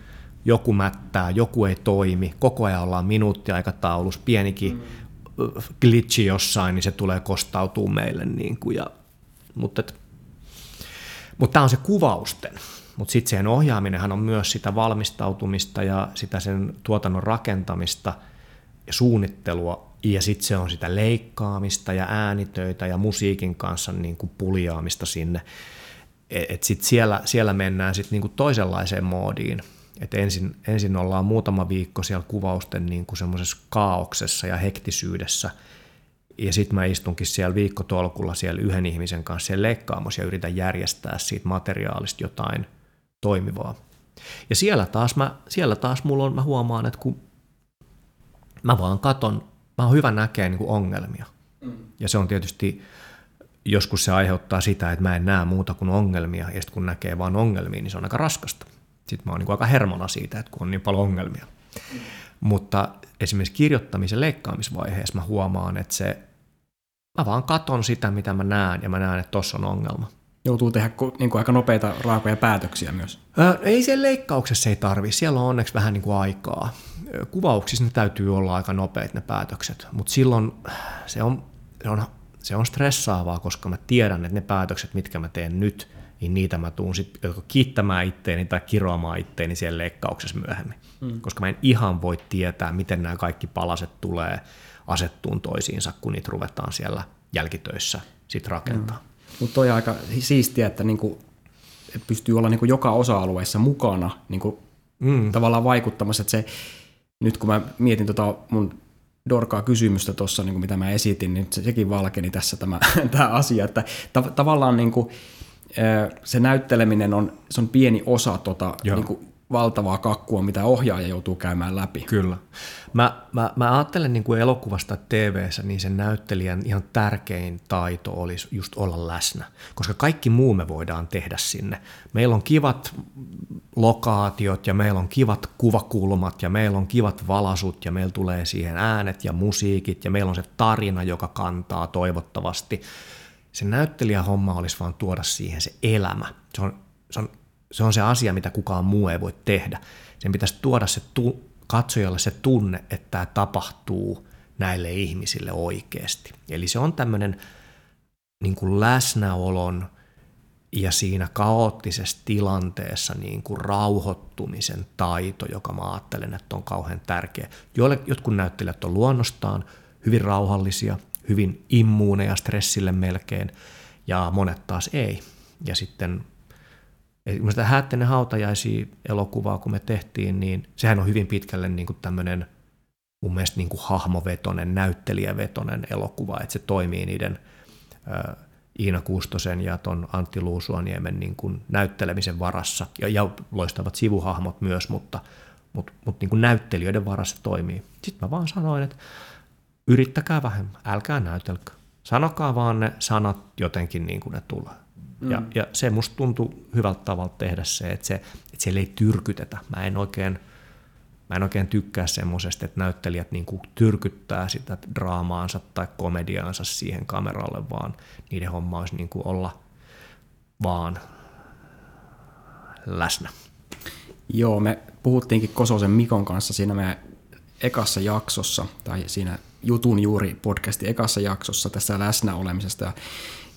joku mättää, joku ei toimi, koko ajan ollaan minuuttiaikataulussa, pienikin mm. glitchi jossain, niin se tulee kostautuu meille. Niin kuin, ja, mutta mutta tämä on se kuvausten. Mutta sitten sen ohjaaminenhan on myös sitä valmistautumista ja sitä sen tuotannon rakentamista ja suunnittelua. Ja sitten se on sitä leikkaamista ja äänitöitä ja musiikin kanssa niin kuin puljaamista sinne. Et, et sit siellä, siellä mennään sitten niin kuin toisenlaiseen moodiin – et ensin, ensin ollaan muutama viikko siellä kuvausten niin kuin semmoisessa kaauksessa ja hektisyydessä, ja sitten mä istunkin siellä viikkotolkulla siellä yhden ihmisen kanssa siellä leikkaamossa ja yritän järjestää siitä materiaalista jotain toimivaa. Ja siellä taas, mä, siellä taas mulla on, mä huomaan, että kun mä vaan katon, mä oon hyvä näkee niin kuin ongelmia. Ja se on tietysti, joskus se aiheuttaa sitä, että mä en näe muuta kuin ongelmia, ja sitten kun näkee vaan ongelmia, niin se on aika raskasta sitten mä oon niin aika hermona siitä, että kun on niin paljon ongelmia. Mm. Mutta esimerkiksi kirjoittamisen leikkaamisvaiheessa mä huomaan, että se, mä vaan katon sitä, mitä mä näen, ja mä näen, että tossa on ongelma. Joutuu tehdä niin kuin aika nopeita raakoja päätöksiä myös. Ö, ei siellä leikkauksessa ei tarvi, siellä on onneksi vähän niin kuin aikaa. Kuvauksissa ne täytyy olla aika nopeat ne päätökset, mutta silloin se on, se, on, se on stressaavaa, koska mä tiedän, että ne päätökset, mitkä mä teen nyt, niin niitä mä tuun sitten joko kiittämään itteeni tai kiroamaan itteeni siellä leikkauksessa myöhemmin. Mm. Koska mä en ihan voi tietää, miten nämä kaikki palaset tulee asettuun toisiinsa, kun niitä ruvetaan siellä jälkitöissä sitten rakentaa. Mm. Mutta toi on aika siistiä, että niinku, et pystyy olla niinku joka osa-alueessa mukana niinku, mm. tavallaan vaikuttamassa. Että se, nyt kun mä mietin tota mun dorkaa kysymystä tuossa, niin mitä mä esitin, niin se, sekin valkeni tässä tämä, tämä asia, että ta, tavallaan niin kuin, se näytteleminen on, se on pieni osa tota, niin kuin valtavaa kakkua, mitä ohjaaja joutuu käymään läpi. Kyllä. Mä, mä, mä ajattelen niin kuin elokuvasta tv niin sen näyttelijän ihan tärkein taito olisi just olla läsnä, koska kaikki muu me voidaan tehdä sinne. Meillä on kivat lokaatiot ja meillä on kivat kuvakulmat ja meillä on kivat valasut ja meillä tulee siihen äänet ja musiikit ja meillä on se tarina, joka kantaa toivottavasti. Se näyttelijähomma olisi vaan tuoda siihen se elämä. Se on, se on se on se asia, mitä kukaan muu ei voi tehdä. Sen pitäisi tuoda se tu- katsojalle se tunne, että tämä tapahtuu näille ihmisille oikeasti. Eli se on tämmöinen niin kuin läsnäolon ja siinä kaoottisessa tilanteessa niin kuin rauhoittumisen taito, joka mä ajattelen, että on kauhean tärkeä. Jotkut näyttelijät on luonnostaan hyvin rauhallisia, hyvin immuuneja stressille melkein, ja monet taas ei. Ja sitten sitä Hättinen hautajaisia elokuvaa, kun me tehtiin, niin sehän on hyvin pitkälle niin kuin tämmöinen mun mielestä niin kuin hahmovetonen, näyttelijävetonen elokuva, että se toimii niiden äh, Iina Kuustosen ja ton Antti Luusuaniemen niin kuin näyttelemisen varassa, ja, ja loistavat sivuhahmot myös, mutta, mutta, mutta niin kuin näyttelijöiden varassa toimii. Sitten mä vaan sanoin, että yrittäkää vähemmän, älkää näytelkö. Sanokaa vaan ne sanat jotenkin niin kuin ne tulee. Mm. Ja, ja se musta tuntui hyvältä tavalla tehdä se, että, se, että siellä ei tyrkytetä. Mä en oikein, mä en oikein tykkää semmoisesta, että näyttelijät niin kuin tyrkyttää sitä draamaansa tai komediaansa siihen kameralle, vaan niiden homma olisi niin kuin olla vaan läsnä. Joo, me puhuttiinkin Kososen Mikon kanssa siinä meidän ekassa jaksossa, tai siinä Jutun juuri podcastin ekassa jaksossa tässä läsnäolemisesta, ja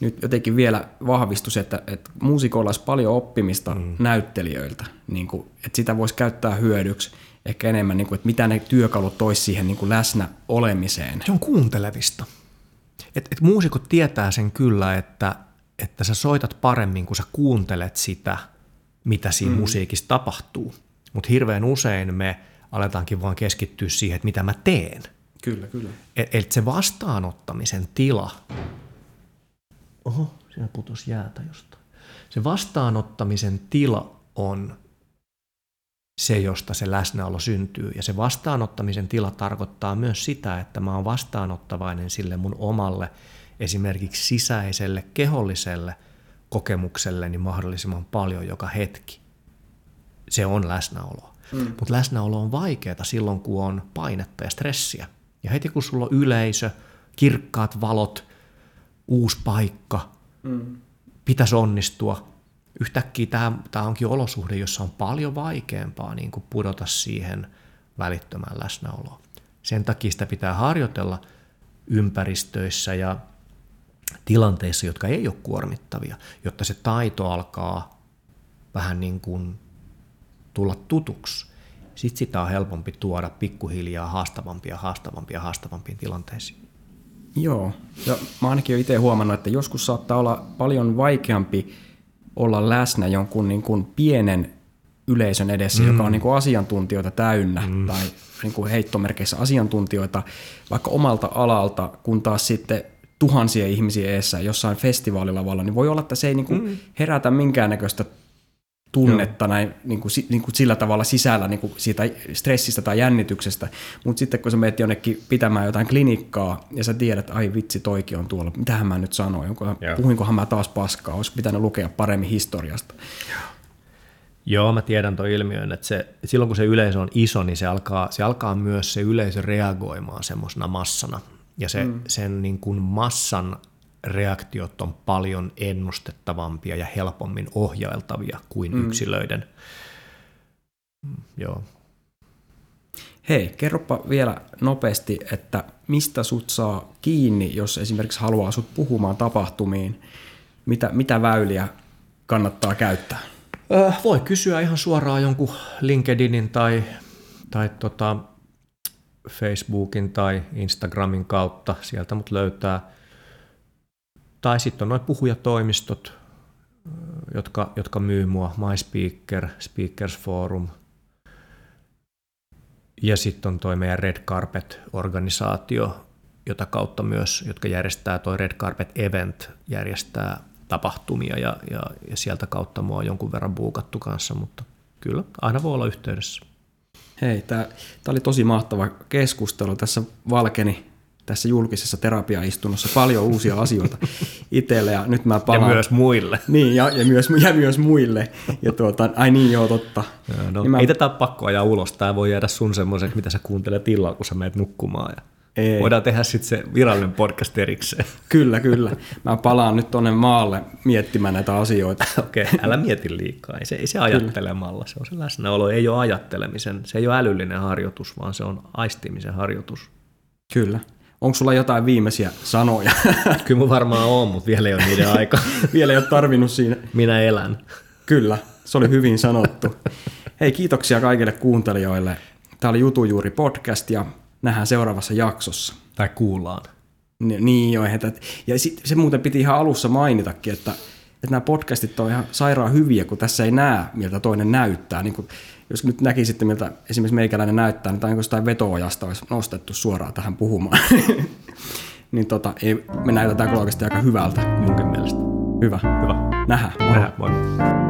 nyt jotenkin vielä vahvistui se, että, että muusikoilla olisi paljon oppimista mm. näyttelijöiltä, niin kuin, että sitä voisi käyttää hyödyksi ehkä enemmän, niin kuin, että mitä ne työkalut toisi siihen niin kuin läsnä olemiseen. Se on kuuntelevista. Et, et muusikot tietää sen kyllä, että, että sä soitat paremmin, kun sä kuuntelet sitä, mitä siinä mm. musiikissa tapahtuu. Mutta hirveän usein me aletaankin vaan keskittyä siihen, että mitä mä teen. Kyllä, kyllä. Eli se vastaanottamisen tila oho, siinä putosi jäätä jostain. Se vastaanottamisen tila on se, josta se läsnäolo syntyy. Ja se vastaanottamisen tila tarkoittaa myös sitä, että mä oon vastaanottavainen sille mun omalle esimerkiksi sisäiselle keholliselle kokemukselleni mahdollisimman paljon joka hetki. Se on läsnäoloa. Mm. Mutta läsnäolo on vaikeaa silloin, kun on painetta ja stressiä. Ja heti kun sulla on yleisö, kirkkaat valot, uusi paikka, mm. pitäisi onnistua. Yhtäkkiä tämä, tämä onkin olosuhde, jossa on paljon vaikeampaa niin kuin pudota siihen välittömään läsnäoloon. Sen takia sitä pitää harjoitella ympäristöissä ja tilanteissa, jotka ei ole kuormittavia, jotta se taito alkaa vähän niin kuin tulla tutuksi. Sitten sitä on helpompi tuoda pikkuhiljaa haastavampia, haastavampia, haastavampiin tilanteisiin. Joo, ja mä ainakin itse huomannut, että joskus saattaa olla paljon vaikeampi olla läsnä jonkun niin kuin pienen yleisön edessä, mm. joka on niin kuin asiantuntijoita täynnä mm. tai niin kuin heittomerkeissä asiantuntijoita vaikka omalta alalta, kun taas sitten tuhansia ihmisiä eessä jossain festivaalilavalla, niin voi olla, että se ei niin kuin mm. herätä minkäännäköistä tunnetta näin, niin kuin, niin kuin sillä tavalla sisällä niin kuin siitä stressistä tai jännityksestä. Mutta sitten kun sä menet jonnekin pitämään jotain klinikkaa ja sä tiedät, että ai vitsi, toikin on tuolla, mitähän mä nyt sanoin, Onko, puhuinkohan mä taas paskaa, olisi pitänyt lukea paremmin historiasta. Joo, mä tiedän tuon ilmiön, että se, silloin kun se yleisö on iso, niin se alkaa, se alkaa myös se yleisö reagoimaan semmoisena massana. Ja se, mm. sen niin kuin massan reaktiot on paljon ennustettavampia ja helpommin ohjailtavia kuin mm. yksilöiden. Mm, joo. Hei, kerropa vielä nopeasti, että mistä sut saa kiinni, jos esimerkiksi haluaa sut puhumaan tapahtumiin. Mitä, mitä väyliä kannattaa käyttää? Äh, voi kysyä ihan suoraan jonkun LinkedInin tai, tai tota Facebookin tai Instagramin kautta. Sieltä mut löytää. Tai sitten on noin puhujatoimistot, jotka, jotka myy mua, MySpeaker, Speakers Forum. Ja sitten on toi meidän Red Carpet-organisaatio, jota kautta myös, jotka järjestää toi Red Carpet Event, järjestää tapahtumia ja, ja, ja sieltä kautta mua on jonkun verran buukattu kanssa, mutta kyllä, aina voi olla yhteydessä. Hei, tämä oli tosi mahtava keskustelu. Tässä valkeni tässä julkisessa terapiaistunnossa paljon uusia asioita itselle ja nyt mä palaan. Ja myös muille. Niin, ja, ja, myös, ja myös muille. Ja tuota, ai niin joo, totta. Ja, no, niin mä... Ei tätä ole pakko ajaa ulos, tämä voi jäädä sun semmoiseksi, mitä sä kuuntelet illalla, kun sä menet nukkumaan. Ja ei. Voidaan tehdä sitten se virallinen podcast erikseen. Kyllä, kyllä. Mä palaan nyt tuonne maalle miettimään näitä asioita. Okei, okay, älä mieti liikaa. Ei se, ei se ajattelemalla, se on se läsnäolo. Ei ole ajattelemisen, se ei ole älyllinen harjoitus, vaan se on aistimisen harjoitus. Kyllä. Onko sulla jotain viimeisiä sanoja? Kyllä mun varmaan on, mutta vielä ei ole niiden aika. vielä ei ole tarvinnut siinä. Minä elän. Kyllä, se oli hyvin sanottu. Hei, kiitoksia kaikille kuuntelijoille. Tämä oli Jutujuuri podcast ja nähdään seuraavassa jaksossa. Tai kuullaan. Niin joo, että, ja sit, se muuten piti ihan alussa mainitakin, että, että nämä podcastit on ihan sairaan hyviä, kun tässä ei näe, miltä toinen näyttää. Niin kun, jos nyt näkisitte, miltä esimerkiksi meikäläinen näyttää, niin tämä jostain veto-ojasta olisi nostettu suoraan tähän puhumaan. niin tota, ei, me näytetään kyllä oikeasti aika hyvältä. Munkin mielestä. Hyvä. Hyvä. Nähdään. Nähdään. Moi.